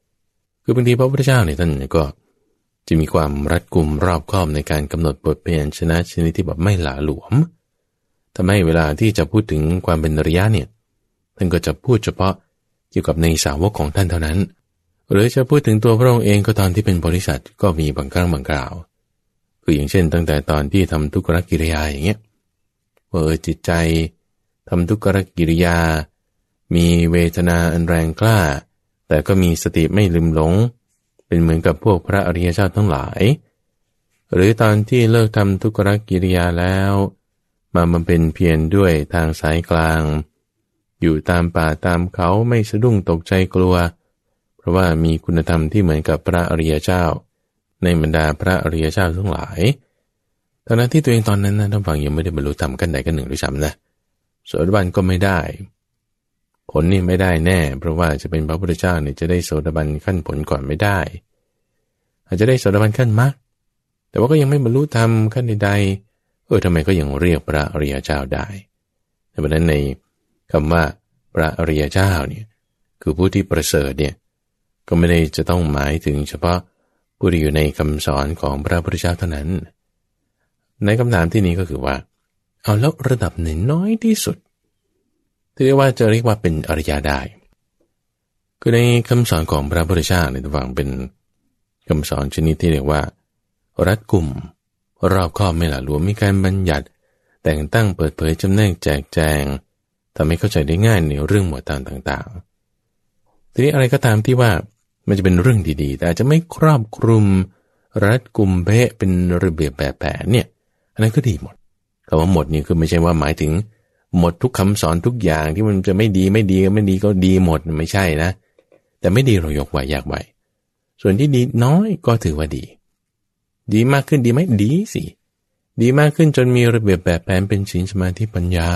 ำคือบางทีพระพุทธเจ้าเนี่ยท่านก็จะมีความรัดกุมรอบคอบในการกำหนดบทเพียนชนะชนิดที่แบบไม่หลาหลวม ทำให้เวลาที่จะพูดถึงความเป็นระยะเนี่ยท่านก็จะพูดเฉพาะเกี่ยวกับในสาวกของท่านเท่านั้น หรือจะพูดถึงตัวพระองค์เองก็ตอนที่เป็นบริษัทก็มีบางครั้งบางคราว คืออย่างเช่น ตั้งแต่ตอนที่ทำทุกขกิริยาอย่างเงี้ยว่าเออจิตใจทำทุกขกิริยา มีเวทนาอันแรงกล้า แต่ก็มีสติไม่ลืมหลง เป็นเหมือนกับพวกพระอริยเจ้าทั้งหลาย หรือตอนที่เลิกทำทุกขกิริยาแล้ว มามันเป็นเพียรด้วยทางสายกลาง อยู่ตามป่าตามเขาไม่สะดุ้งตกใจกลัว เพราะว่ามีคุณธรรมที่เหมือนกับพระอริยเจ้า ในบรรดาพระอริยเจ้าทั้งหลายตอนนั้นที่ตัวเองตอนนั้นนะท่านฟังยังไม่ได้บรรลุธรรมกันไหนกันหนึ่งด้วยซ้ำนะโสดาบันก็ไม่ได้ ผลนี่ไม่ได้แน่ เพราะว่าจะเป็นพระพุทธเจ้าเนี่ยจะได้โสดาบันขั้นผลก่อนไม่ได้ อาจจะได้โสดาบันขั้นมรรคแต่ว่าก็ยังไม่บรรลุธรรมขั้นใดๆ ออทำไมก็ยังเรียกพระอริยเจ้าได้ดังนั้นในคำว่าพระอริยเจ้าเนี่ยคือผู้ที่ประเสริฐเนี่ยก็ไม่ได้จะต้องหมายถึงเฉพาะผู้ที่อยู่ในคำสอนของพระพุทธเจ้าเท่านั้น ในคำถามที่นี้ก็คือว่า เอาแล้วระดับไหนน้อยที่สุด ที่เรียกว่าจะเรียกว่าเป็นอริยได้ คือในคำสอนของพระพุทธเจ้าในตัวฝังเป็นคำสอนชนิดที่เรียกว่า รัดกลุ่ม รอบครอบไม่หละหลวมมีการบัญญัติ แต่งตั้งเปิดเผยจำแนกแจกแจงทำให้เข้าใจได้ง่ายในเรื่องหมวดตามต่างๆ ทีนี้อะไรก็ตามที่ว่ามันจะเป็นเรื่องดีๆ แต่อาจจะไม่ครอบคลุม รัดกลุ่มเพะเป็นระเบียบแบบแผนเนี่ย อันนั้นก็ดีหมดคำว่าหมดนี่คือไม่ใช่ว่าหมายถึง หมดทุกคำสอนทุกอย่างที่มันจะไม่ดีไม่ดีไม่ดีก็ดีหมดไม่ใช่นะ แต่ไม่ดีเรายกไว้ยากไว้ ส่วนที่ดีน้อยก็ถือว่าดี ดีมากขึ้นดีไหมดีสิดีมากขึ้นจนมีระเบียบแบบแผนเป็นศีลสมาธิปัญญา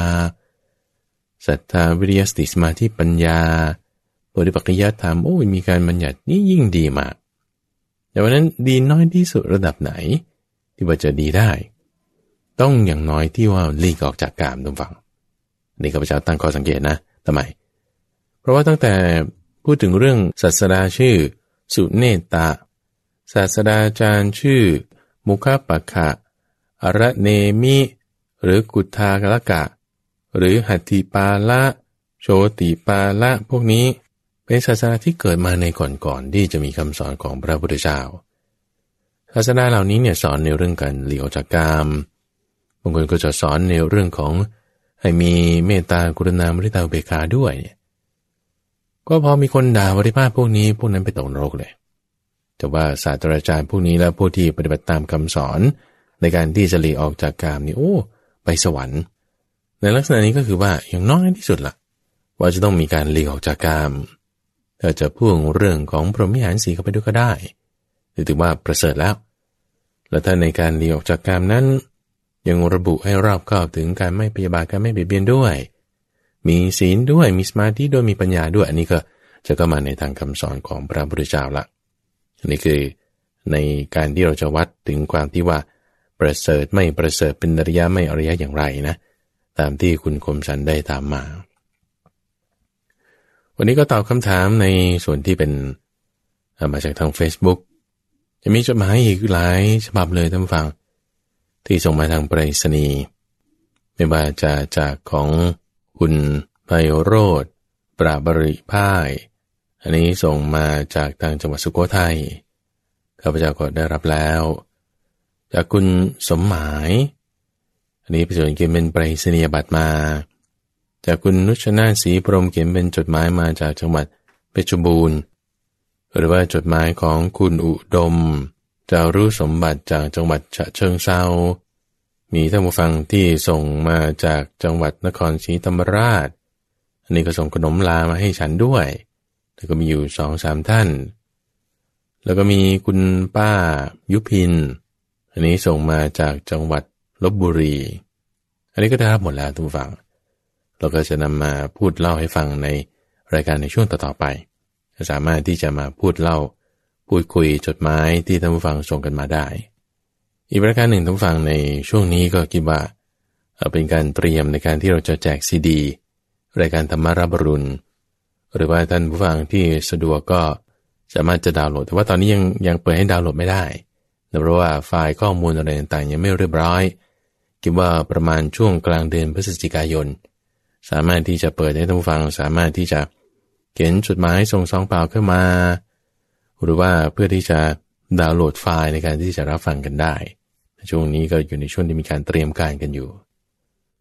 ศรัทธาวิริยสติสมาธิปัญญาปฏิปักษยธรรมโอ้ยมีการบัญญัตินี่ยิ่งดีมากแต่วันนั้นดีน้อยที่สุดระดับไหน ที่ว่าจะดีได้ ต้องอย่างน้อยที่ว่าลีกออกจากกามตรงฝั่งนี่ข้าพเจ้าตั้งข้อสังเกตนะทำไม เพราะว่าตั้งแต่พูดถึงเรื่องศาสดาชื่อ สุเนตา ศาสดาจารย์ชื่อ มุขปะขะอระเนมิ หรือกุทากละกะ หรือหัตถิปาละ โชติปาละพวกนี้ เป็นศาสนาที่เกิดมาในก่อนๆที่จะมีคำสอนของพระพุทธเจ้าศาสนาเหล่านี้เนี่ยสอนในเรื่องการหลีกออกจากกามบางคนก็จะสอนในเรื่องของให้มีเมตตากรุณามริตาเบคาด้วยเนี่ยก็พอมีคนด่าบริภาพพวกนี้พวกนั้นไปตกนรกเลย แต่ว่าศาสตราจารย์พวกนี้และผู้ที่ปฏิบัติตามคำสอน ในการที่จะหลีกออกจากกามนี่โอ้ ไปสวรรค์ ในลักษณะนี้ก็คือว่าอย่างน้อยที่สุดละ่ะ ว่าจะต้องมีการหลีกออกจากกามถ้าจะพ่วงเรื่องของพรหมิหารสีเข้าไปด้วยก็ได้ถือว่าประเสริฐแล้ว และถ้าในการเลีออกจากกรรมนั้น ยังระบุให้รอบคอบถึงการไม่พยาบาทการไม่เบียดเบียนด้วย มีศีลด้วยมีสมาธิด้วยมีปัญญาด้วยอันนี้ก็จะก็มาในทางคำสอนของพระพุทธเจ้าละ อันนี้คือในการที่เราจะวัดถึงความที่ว่าประเสริฐไม่ประเสริฐเป็นอริยะไม่อริยะอย่างไรนะ ตามที่คุณคมสันได้ตามมา วันนี้ก็ตอบคำถามในส่วนที่เป็นมาจากทาง Facebook จะมีจดหมายอีกหลายฉบับเลยท่านฟัง ที่ส่งมาทางไปรษณีย์ไม่ว่าจะจากของคุณไพโรธปราบริพ่าย อันนี้ส่งมาจากทางจังหวัดสุโขทัยข้าพเจ้าก็ได้รับแล้ว จากคุณสมหมาย อันนี้เป็นส่วนเกมเป็นไปรษณียบัตรมา จากคุณนุชนาสีพรมเขียนเป็นจดหมายมาจากจังหวัดเพชรบูรณ์ หรือว่าจดหมายของคุณอุดมจะรู้สมบัติจากจังหวัดฉะเชิงเซามีท่านผู้ฟังที่ส่งมาจากจังหวัดนครศรีธรรมราช อันนี้ก็ส่งขนมลามาให้ฉันด้วย แล้วก็มีอยู่สองสามท่าน แล้วก็มีคุณป้ายุพิน อันนี้ส่งมาจากจังหวัดลบบุรี อันนี้ก็ได้รับหมดแล้วทุกฝั่งเราก็จะนำมาพูดเล่าให้ฟังในรายการในช่วงต่อๆไปสามารถที่จะมาพูดเล่า พูดคุยจดหมายที่ท่านผู้ฟังส่งกันมาได้ อีกประการหนึ่งท่านผู้ฟังในช่วงนี้ก็คิดว่าเป็นการเตรียมในการที่เราจะแจกซีดี รายการธรรมารับรุณ หรือว่าท่านผู้ฟังที่สะดวกก็สามารถจะดาวน์โหลด แต่ว่าตอนนี้ยังยังเปิดให้ดาวน์โหลดไม่ได้เพราะว่าไฟล์ข้อมูลอะไรต่างๆยังไม่เรียบร้อย คิดว่าประมาณช่วงกลางเดือนพฤศจิกายน สามารถที่จะเปิดให้ท่านผู้ฟัง สามารถที่จะเขียนจดหมายส่งซองเปล่าขึ้นมา หรือว่าเพื่อที่จะดาวน์โหลดไฟล์ในการที่จะรับฟังกันได้ ช่วงนี้ก็อยู่ในช่วงที่มีการเตรียมการกันอยู่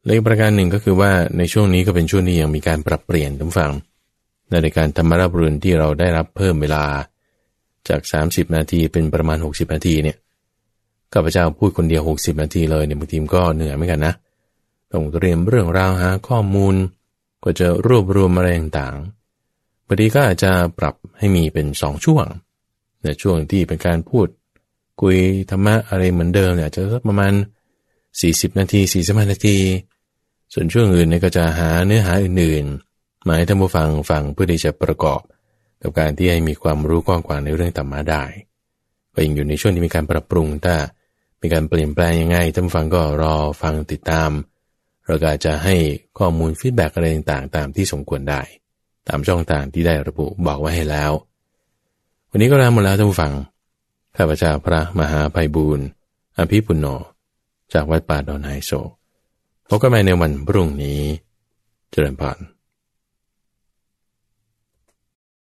เลขประการหนึ่งก็คือว่าในช่วงนี้ก็เป็นช่วงที่ยังมีการปรับเปลี่ยนท่านฟัง ในการธรรมรับรุนที่เราได้รับเพิ่มเวลาจาก 30 นาทีเป็นประมาณ 60 นาทีเนี่ยข้าพเจ้าพูดคนเดียว 60 นาทีเลยเนี่ยบางทีก็เหนื่อยเหมือนกันนะต้องเตรียมเรื่องราวหาข้อมูล ก็จะรวบรวมอะไรต่างๆบางทีก็อาจจะปรับให้มีเป็นสองช่วงในช่วงที่เป็นการพูด คุยธรรมะอะไรเหมือนเดิมเนี่ยจะสักประมาณ 40 นาที 45 นาที ส่วนช่วงอื่นเนี่ยก็จะหาเนื้อหาอื่นๆ มาให้ท่านผู้ฟังฟังเพื่อที่จะประกอบ กับการที่ให้มีความรู้กว้างกว่าในเรื่องธรรมะได้ก็ยังอยู่ในช่วงที่มีการปรับปรุงถ้ามีการเปลี่ยนแปลงยังไงท่านฟังก็รอฟังติดตามเราก็จะให้ข้อมูล feedback อะไรต่างๆ ตามที่สมควรได้ ตามช่องทางที่ได้ระบุบอกไว้ให้แล้ว วันนี้ก็ลาหมดแล้วท่านผู้ฟังข้าพเจ้าพระมหาภัยบูรณ์อภิปุโนจากวัดป่าดอนไฮโซพบกันใหม่ในวันพรุ่งนี้ เจริญพร